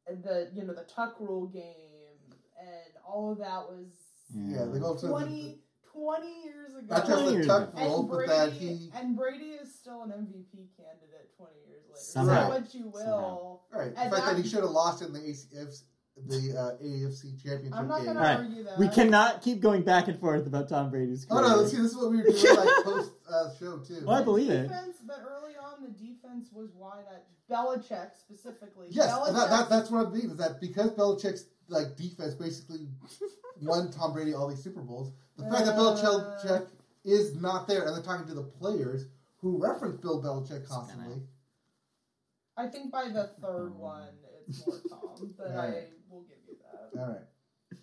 that the you know the tuck rule game and all of that was Yeah, they go to 20, 20 years ago. not just the tuck ago. roll, and but Brady, that he and Brady is still an MVP candidate twenty years later. Somehow. Say what you will. right. The And fact that that- he should have lost in the ACF, the uh, AFC championship I'm not game. gonna Alright, argue that. We cannot keep going back and forth about Tom Brady's Oh career. no! See, this is what we were doing like post uh, show too. Well, I believe it. defense, But early on, the defense was why that Belichick specifically. Yes, Belichick, that, that, that's what I believe is that because Belichick's like defense basically won Tom Brady all these Super Bowls. The fact that Uh. Belichick is not there, and they're talking to the players who reference Bill Belichick constantly. I think by the third one, it's more Tom, but I Alright. will give you that. All right.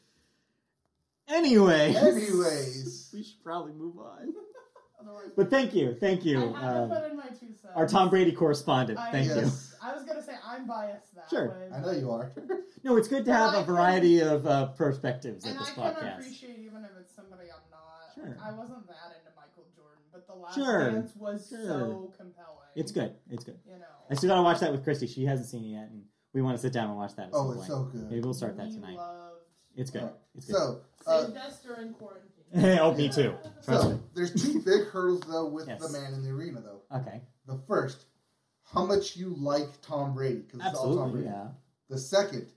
Anyway. Anyways, we should probably move on. Otherwise, But thank you, thank you, I had to uh, put in my two cents. our Tom Brady correspondent. I- Thank Yes. I was gonna say I'm biased that Sure. way. I know you are. No, it's good to have a variety of uh, perspectives at And I this can podcast. appreciate even if it's somebody I'm not. Sure. I wasn't that into Michael Jordan, but the last Sure. dance was Sure. so compelling. It's good. It's good. You know. I still gotta watch that with Christy. She hasn't seen it yet, and we want to sit down and watch that. At some Oh, it's point. so good. Maybe we'll start that we tonight. Loved. It's good. Alright. It's good. So, uh, Saved us during quarantine. oh, me too. Trust so me. there's two big hurdles though with Yes. the man in the arena though. Okay. The first, how much you like Tom Brady because it's all Tom Absolutely. Brady. Yeah. The second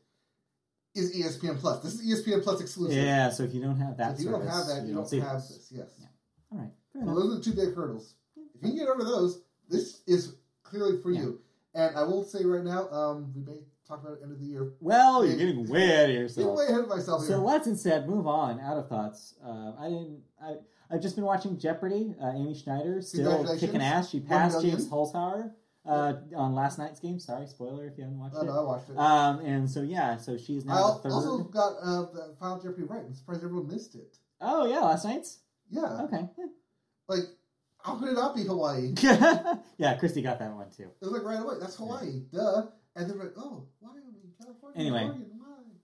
is ESPN Plus. This is ESPN Plus exclusive. Yeah. So if you don't have that, if you don't have that, you, don't, see have this. this. Yes. Yeah. All right. Fair So enough. those are the two big hurdles. If you can get over those, this is clearly for Yeah. you. And I will say right now, um, we may talk about it end of the year. Well, you're getting way ahead of yourself. Getting way ahead of myself here. So let's instead move on. Out of thoughts. Uh, I didn't. I I've just been watching Jeopardy. Uh, Amy Schneider still kicking ass. She passed. James Holzhauer uh, on last night's game. Sorry, spoiler if you haven't watched oh, it. no, I watched it. Um, and so yeah, so she's now third. also got uh, the Final Jeopardy right. I'm surprised everyone missed it. Oh yeah, last night's. Yeah, Okay. like how could it not be Hawaii? Yeah. yeah, Christy got that one too. It was like right away. That's Hawaii, duh. And then like, oh, why are we in California? Anyway. Oregon?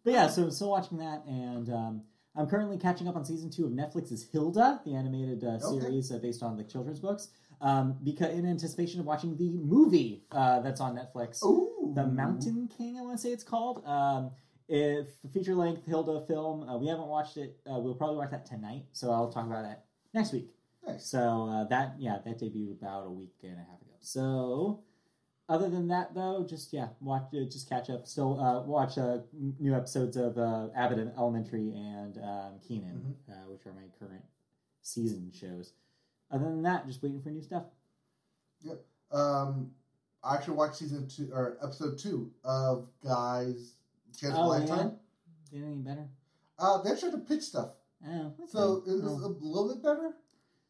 But yeah, so I'm still watching that, and um, I'm currently catching up on season two of Netflix's Hilda, the animated uh, Okay. series uh, based on the children's books. Um, because in anticipation of watching the movie uh, that's on Netflix, Ooh, The Mountain King, I want to say it's called. Um, if feature length Hilda film, uh, we haven't watched it. Uh, we'll probably watch that tonight, so I'll talk about that next week. Nice. So uh, that yeah, that debuted about a week and a half ago. So other than that, though, just yeah, watch uh, just catch up. Still uh, watch uh, new episodes of uh, Abbott Elementary and um, Kenan, uh, which are my current season shows. Other than that, just waiting for new stuff. Um, I actually watched season two or episode two of Guys Chance of a Oh, Lifetime. Did any better? Uh, they actually had to pitch stuff, Oh, okay. so it was Oh. a little bit better,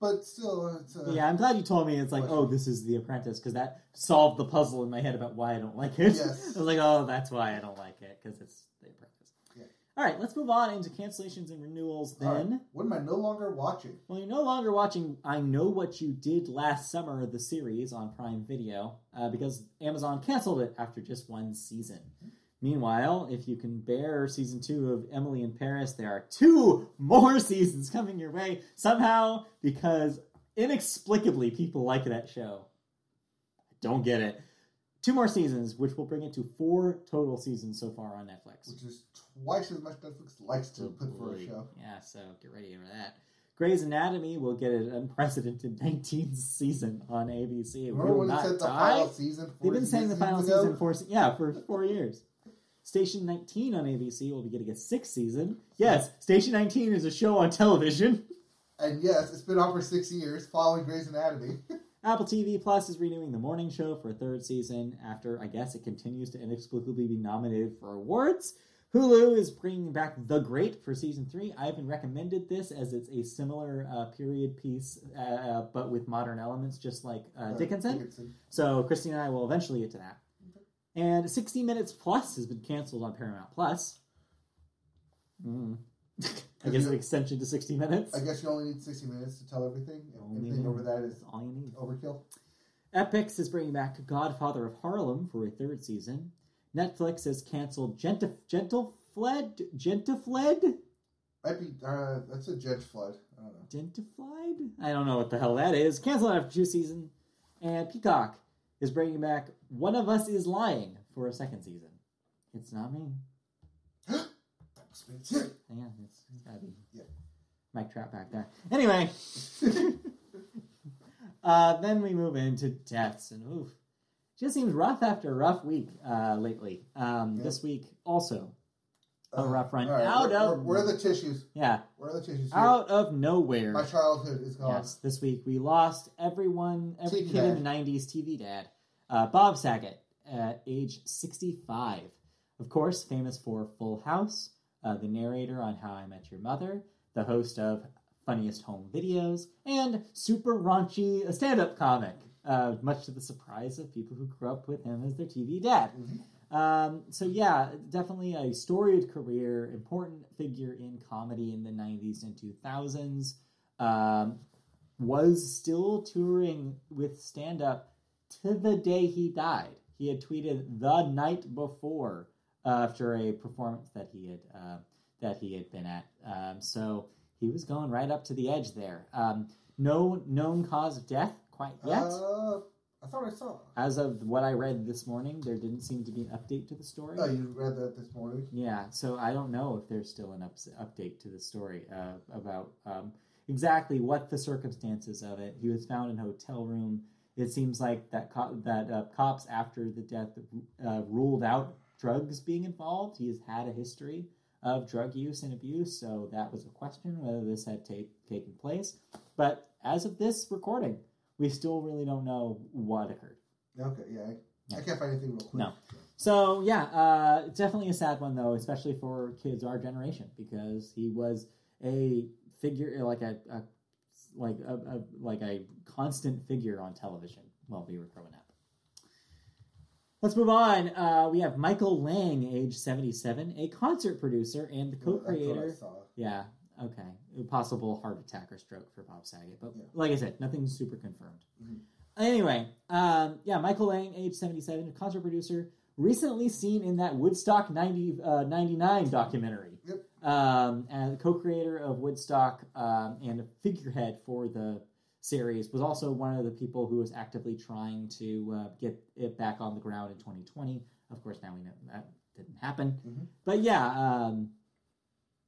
but still, it's uh, yeah, I'm glad you told me. It's like, Question. oh, this is The Apprentice, because that solved the puzzle in my head about why I don't like it. Yes. I was like, oh, that's why I don't like it, because it's The Apprentice. Yeah. All right, let's move on into cancellations and renewals then. right. What am I no longer watching? Well, you're no longer watching I Know What You Did Last Summer, the series on Prime Video, uh, because Amazon canceled it after just one season. Meanwhile, if you can bear season two of Emily in Paris, there are two more seasons coming your way somehow because inexplicably people like that show. I don't get it. Two more seasons, which will bring it to four total seasons so far on Netflix. Which is twice as much Netflix likes to Oh, put for a show. Yeah, so get ready for that. Grey's Anatomy will get an unprecedented 19th season on ABC. Remember will when they said the die. final season? They've been saying the final ago? season for yeah for four years. Station 19 on ABC will be getting a sixth season. Yes, Station 19 is a show on television. And yes, it's been on for six years, following Grey's Anatomy. Apple TV Plus is renewing the morning show for a third season after I guess it continues to inexplicably be nominated for awards. Hulu is bringing back The Great for season three. I've been recommended this as it's a similar uh, period piece, uh, but with modern elements, just like uh, Dickinson. Dickinson. So Christine and I will eventually get to that. And 60 Minutes Plus has been canceled on Paramount Plus. Mm. I guess an extension to 60 Minutes. I guess you only need 60 minutes to tell everything. Only Everything over that is all you need. overkill. Epix is bringing back Godfather of Harlem for a third season. Netflix has canceled Gentif- Gentlefled? Gentifled? Might be, uh, that's a judge flood. I don't know. Gentiflied? I don't know what the hell that is. Canceled after two seasons. And Peacock is bringing back One of Us is Lying for a second season. It's not me. That must be it. Yeah, it's, it's gotta be. Yeah. Mike Trout back there. Anyway, uh, then we move into deaths, and oof, just seems rough after a rough week uh, lately. Um, Yeah. This week also, a Uh, rough run right, out where, of where are the tissues? yeah, Where are the tissues? Here? out of nowhere. My childhood is gone. Yes, this week we lost everyone, every TV kid in the '90s TV dad, uh, Bob Saget, at age 65. Of course, famous for Full House, uh, the narrator on How I Met Your Mother, the host of Funniest Home Videos, and super raunchy a stand-up comic. Uh, much to the surprise of people who grew up with him as their TV dad. Mhm. Um, so yeah, definitely a storied career, important figure in comedy in the '90s and 2000s. Um, was still touring with stand up to the day he died. He had tweeted the night before after a performance that he had uh, that he had been at. Um, so he was going right up to the edge there. Um, no known cause of death quite yet. Uh, I thought I saw. As of what I read this morning, there didn't seem to be an update to the story. Oh, you read that this morning? Yeah, so I don't know if there's still an ups- update to the story uh, about um, exactly what the circumstances of it. He was found in a hotel room. It seems like that co- that uh, cops after the death uh, ruled out drugs being involved. He has had a history of drug use and abuse, so that was a question whether this had ta- taken place. But as of this recording, we still really don't know what occurred. Okay, yeah. I, I can't find anything real quick. No. So yeah, uh, definitely a sad one though, especially for kids our generation, because he was a figure like a, a like a, a like a constant figure on television while we were growing up. Let's move on. Uh, we have Michael Lang, age seventy-seven, a concert producer and the That's what I co-creator. Yeah. Okay. A possible heart attack or stroke for Bob Saget, but Yeah. like I said, nothing super confirmed. Mhm. Anyway, um, yeah, Michael Lang, age seventy-seven, a concert producer, recently seen in that Woodstock 90, uh, 99 documentary. Yep. Um, and co-creator of Woodstock um, and a figurehead for the series was also one of the people who was actively trying to uh, get it back on the ground in 2020. Of course, now we know that didn't happen. Mhm. But yeah, um,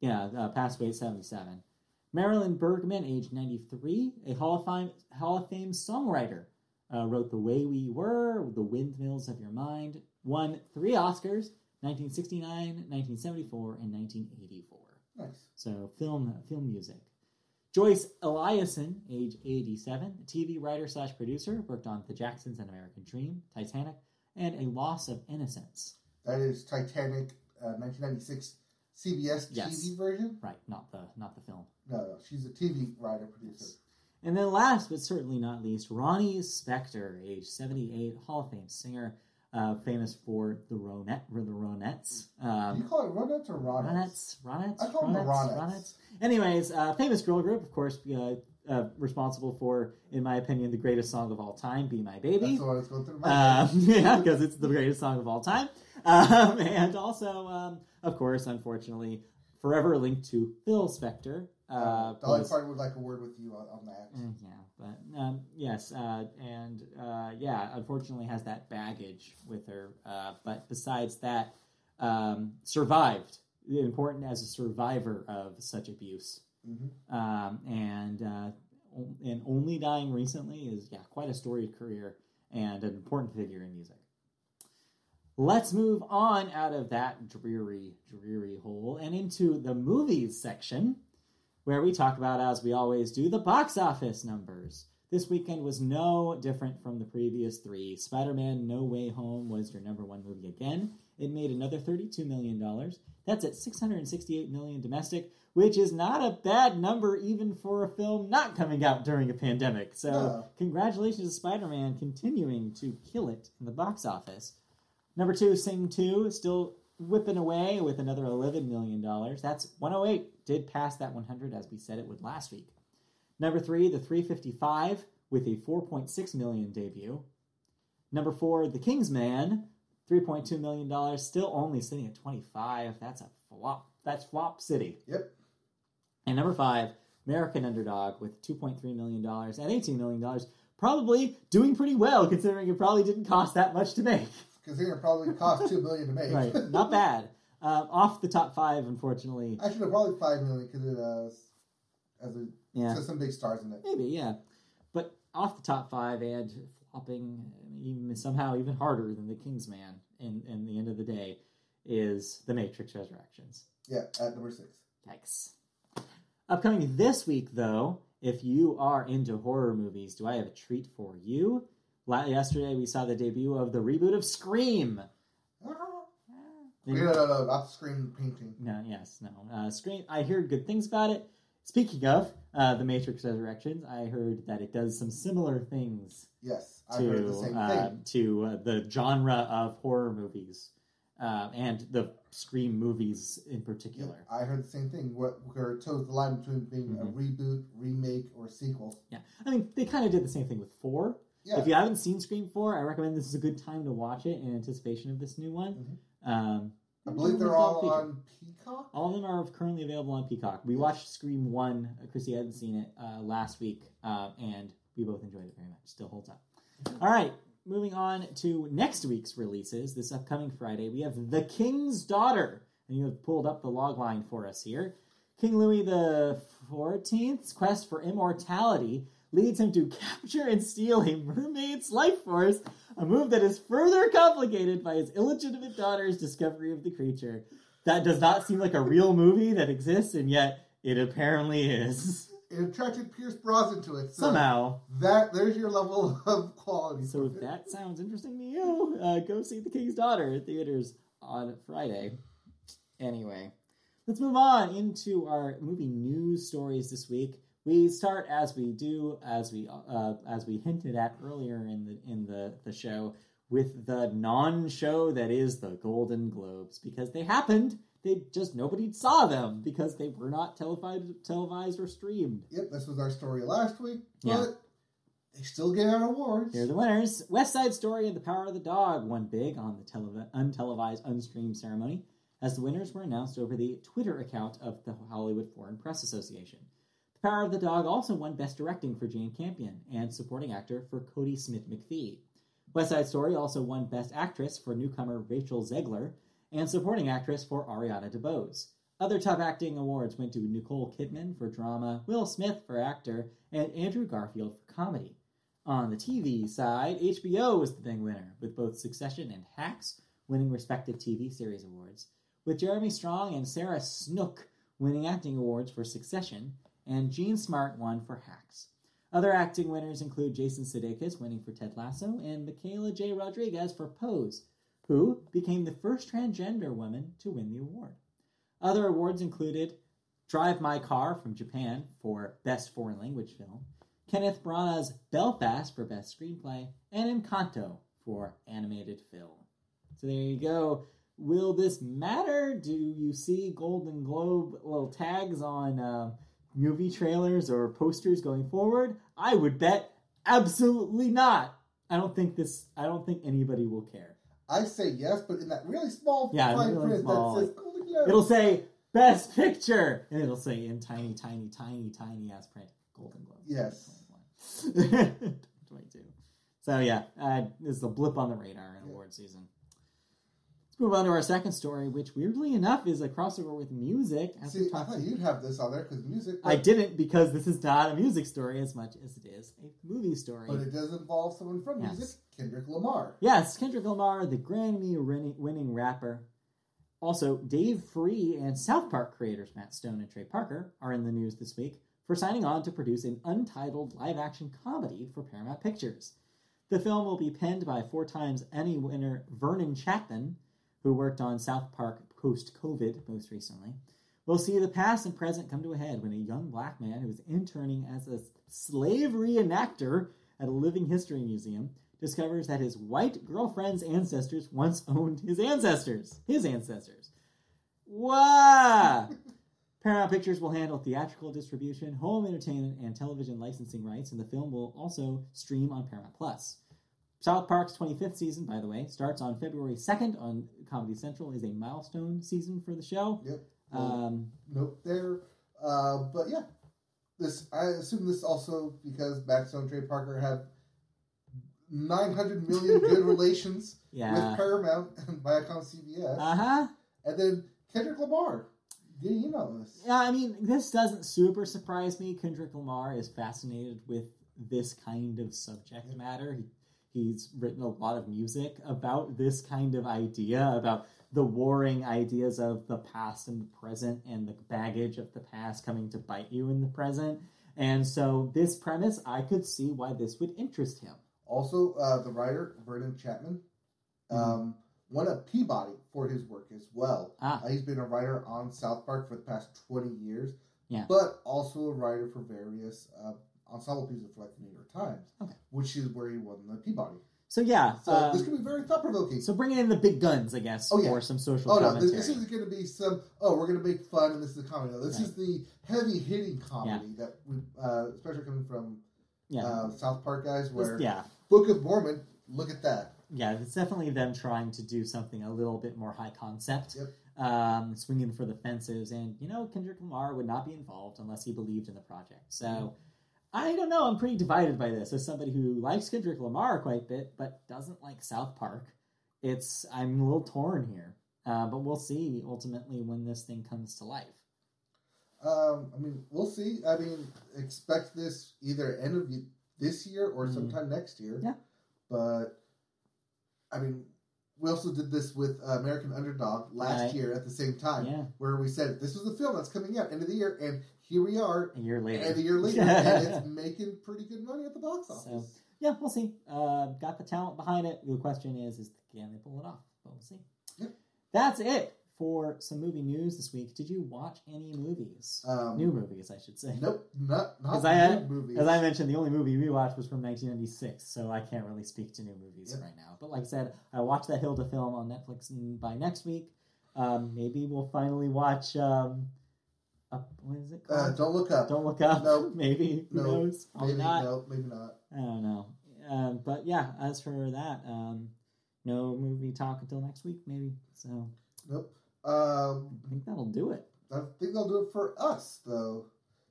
yeah, uh, passed away at 77. Marilyn Bergman, age 93, a Hall of Fame, Hall of Fame songwriter, uh, wrote The Way We Were, The Windmills of Your Mind, won three Oscars 1969, 1974, and 1984. Nice. So film film music. Joyce Eliason, age 87, a TV writer slash producer, worked on The Jacksons and American Dream, Titanic, and A Loss of Innocence. That is Titanic, uh, 1996 CBS Yes. TV version. Right, not the not the film. No, no, she's a TV writer producer. And then last but certainly not least, Ronnie Spector, age 78, Hall of Fame singer, uh, famous for the Ronette, the Ronettes. Do Um, you call it Ronettes or Ronettes? Ronettes, Ronettes, I call them the Ronettes, Ronettes. Anyways, uh, famous girl group, of course, uh, uh, responsible for, in my opinion, the greatest song of all time, "Be My Baby." That's what I was going through my Um, yeah, because it's the greatest song of all time. Um, and also, um, of course, unfortunately, forever linked to Phil Spector. Uh, Parton would like a word with you on, on that. Mm, yeah, but um, yes, uh, and uh, yeah, unfortunately has that baggage with her. Uh, but besides that, um, survived. Important as a survivor of such abuse, hmm um, and uh, and only dying recently is yeah quite a storied career and an important figure in music. Let's move on out of that dreary, dreary hole and into the movies section, where we talk about, as we always do, the box office numbers. This weekend was no different from the previous three. Spider Man No Way Home was your number one movie again. It made another $32 million. That's at 668 million domestic, which is not a bad number even for a film not coming out during a pandemic. So, No. congratulations to Spider Man continuing to kill it in the box office. Number two, Sing 2, still whipping away with another $11 million. That's 108. Did pass that 100 as we said it would last week. Number three, The 355 with a 4.6 million debut. Number four, The Kingsman, $3.2 million, still only sitting at 25. That's a flop. That's flop city. Yep. And number five, American Underdog with $2.3 million and $18 million. Probably doing pretty well considering it probably didn't cost that much to make. Considering it probably cost two million to make. right, not bad. Um, off the top five, unfortunately. Actually, no, probably five million because it uh, as a Yeah, has some big stars in it. maybe, yeah. But off the top five and flopping even somehow even harder than the Kingsman in, in the end of the day is The Matrix Resurrections. Yeah, at number six. Yikes. Upcoming this week, though, if you are into horror movies, do I have a treat for you? Yesterday, we saw the debut of the reboot of Scream. No, no, no, no, not screen painting. No, yes, no. Uh, Scream. I heard good things about it. Speaking of uh, the Matrix Resurrections, I heard that it does some similar things Yes, I to heard the same uh, thing. to uh, the genre of horror movies uh, and the Scream movies in Yeah, particular. I heard the same thing. What where it toes the line between being a Mhm. reboot, remake, or sequel. Yeah, I mean they kind of did the same thing with four. Yeah, If you haven't seen Scream four, I recommend this is a good time to watch it in anticipation of this new one. Mhm. Um, I believe they're all on Peacock. All of them are currently available on Peacock. We watched Scream 1. uh, Chrissy hadn't seen it uh, last week, uh, and we both enjoyed it very much. Still holds up. All right, moving on to next week's releases. This upcoming Friday, we have The King's Daughter. And you have pulled up the log line for us here. King Louis the XIV's quest for immortality leads him to capture and steal a mermaid's life force, a move that is further complicated by his illegitimate daughter's discovery of the creature. That does not seem like a real movie that exists, and yet it apparently is. It attracted Pierce Brosnan to it. So Somehow. that there's your level of quality. So if that sounds interesting to you, uh, go see The King's Daughter at theaters on Friday. Anyway, let's move on into our movie news stories this week. We start as we do, as we uh, as we hinted at earlier in the in the the show, with the non-show that is the Golden Globes because they happened. They just nobody saw them because they were not televised, televised or streamed. Yep, this was our story last week, but Yeah. they still get out awards. Here are the winners. West Side Story and The Power of the Dog won big on the telev- untelevised, unstreamed ceremony, as the winners were announced over the Twitter account of the Hollywood Foreign Press Association. Power of the Dog also won Best Directing for Jane Campion and Supporting Actor for Kodi Smit-McPhee. West Side Story also won Best Actress for newcomer Rachel Zegler and Supporting Actress for Ariana DeBose. Other top acting awards went to Nicole Kidman for drama, Will Smith for actor, and Andrew Garfield for comedy. On the TV side, HBO was the big winner, with both Succession and Hacks winning respective TV series awards, with Jeremy Strong and Sarah Snook winning acting awards for Succession, and Jean Smart won for Hacks. Other acting winners include Jason Sudeikis winning for Ted Lasso and Michaela J. Rodriguez for Pose, who became the first transgender woman to win the award. Other awards included Drive My Car from Japan for Best Foreign Language Film, Kenneth Branagh's Belfast for Best Screenplay, and Encanto for Animated Film. So there you go. Will this matter? Do you see Golden Globe little tags on uh, movie trailers or posters going forward? I would bet absolutely not. I don't think this. I don't think anybody will care. I say yes, but in that really small Yeah, fine really print small, that says. It'll say Best Picture, and it'll say in tiny, tiny, tiny, tiny ass print, Golden Globe. Yes. 22. So yeah, uh, this is a blip on the radar in Yeah. award season. Move on to our second story, which weirdly enough is a crossover with music. As See, I thought you'd have this on there because music. I didn't because this is not a music story as much as it is a movie story. But it does involve someone from Yes. music, Kendrick Lamar. Yes, Kendrick Lamar, the Grammy winning- winning rapper. Also, Dave Free and South Park creators Matt Stone and Trey Parker are in the news this week for signing on to produce an untitled live action comedy for Paramount Pictures. The film will be penned by four times Emmy winner Vernon Chatman, who worked on South Park post COVID most recently. We'll see the past and present come to a head when a young black man who is interning as a slave reenactor at a living history museum discovers that his white girlfriend's ancestors once owned his ancestors. His ancestors. Wow! Paramount Pictures will handle theatrical distribution, home entertainment, and television licensing rights, and the film will also stream on Paramount Plus. South Park's 25th season, by the way, starts on February 2nd on Comedy Central, is a milestone season for the show. Yep. Um, Nope there. Uh, but yeah, this I assume this also because Matt Stone and Trey Parker have 900 million good relations yeah. with Paramount and Viacom CBS. Uh huh. and then Kendrick Lamar getting in on this. Yeah, I mean, this doesn't super surprise me. Kendrick Lamar is fascinated with this kind of subject matter. He, he's written a lot of music about this kind of idea, about the warring ideas of the past and the present, and the baggage of the past coming to bite you in the present. And so, this premise, I could see why this would interest him. Also, uh, the writer Vernon Chatman um, won a Peabody for his work as well. Ah, Uh, he's been a writer on South Park for the past 20 years, Yeah. but also a writer for various uh, ensemble pieces for like the New York Times, Okay. which is where he won the Peabody. so yeah. So uh, this could be very thought provoking. so bringing in the big guns, I guess, Oh, yeah. for some social Oh no, commentary. this, this isn't going to be some. Oh, we're going to make fun, and this is a comedy. No, this Right. is the heavy hitting comedy that we, uh, especially coming from yeah. uh, South Park guys, This- where yeah. Book of Mormon. Look at that. yeah, it's definitely them trying to do something a little bit more high concept, Yep. um, swinging for the fences. And you know, Kendrick Lamar would not be involved unless he believed in the project. So Mm-hmm. I don't know. I'm pretty divided by this. As somebody who likes Kendrick Lamar quite a bit, but doesn't like South Park, it's I'm a little torn here. Uh, but we'll see ultimately when this thing comes to life. Um, I mean, we'll see. I mean, expect this either end of this year or Mhm. sometime next year. Yeah. But I mean, we also did this with uh, American Underdog last Right. year at the same time, Yeah, where we said this was the film that's coming out end of the year, and here we are, a year later. and a year later, and it's making pretty good money at the box So- office. Yeah, we'll see. Uh, got the talent behind it. The question is, is can they pull it off? But we'll see. Yep. That's it for some movie news this week. Did you watch any movies? Um, New movies, I should say. Nope, not not As I- new movies. As I mentioned, the only movie we watched was from 1996, so I can't really speak to new movies Yep. right now. But like I said, I watched that Hilda film on Netflix, by next week, um, maybe we'll finally watch. Um, up, what is it uh, called? don't look up. Don't look up. No. maybe. Who No. knows? Maybe not. no, maybe not. I don't know. Um, but yeah, as for that, um, no movie talk until next week, maybe. So Nope. Um, I think that'll do it. I think they'll do it for us, though.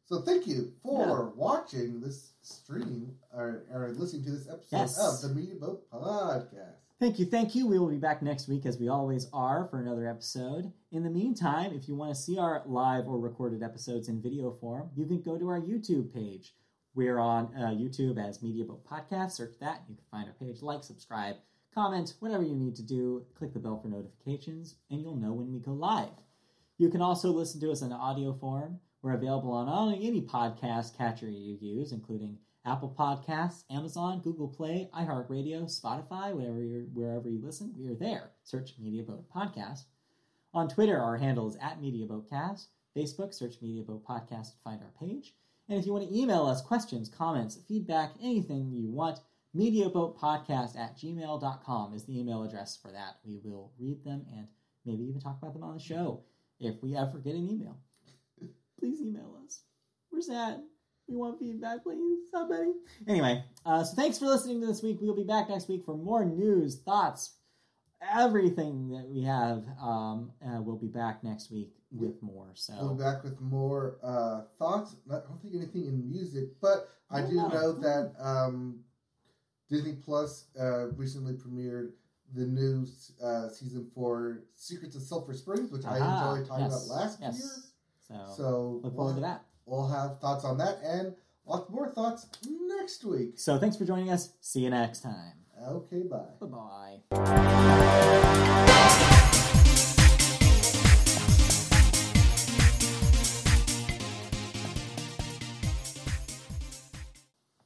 So thank you for watching this stream or, or listening to this episode Yes. of the Media Boat Podcast. Thank you, thank you. We will be back next week, as we always are, for another episode. In the meantime, if you want to see our live or recorded episodes in video form, you can go to our YouTube page. We're on uh, YouTube as Media Boat Podcast. Search that. You can find our page. Like, subscribe, comment, whatever you need to do. Click the bell for notifications, and you'll know when we go live. You can also listen to us in audio form. We're available on any podcast catcher you use, including Apple Podcasts, Amazon, Google Play, iHeartRadio, Spotify, wherever you're, wherever you listen, we are there. Search Media Boat Podcast. On Twitter, our handle is at Media Boatcast. Facebook, search Media Boat Podcast to find our page. And if you want to email us questions, comments, feedback, anything you want, mediaboatpodcast at gmail.com is the email address for that. We will read them and maybe even talk about them on the show if we ever get an email. Please email us. We're sad. We want feedback, please. Somebody. Anyway, uh, so thanks for listening to this week. We'll be back next week for more news, thoughts, everything that we have. Um, uh, we'll be back next week with more. So We'll be back with more uh, thoughts. I don't think anything in music, but I do no. know that um, Disney Plus uh, recently premiered the new uh, season for Secrets of Sulphur Springs, which I enjoyed talking yes, about last yes. year. So, So look forward to we'll, that. we'll have thoughts on that and lots more thoughts next week. So thanks for joining us. See you next time. Okay, bye. Bye bye.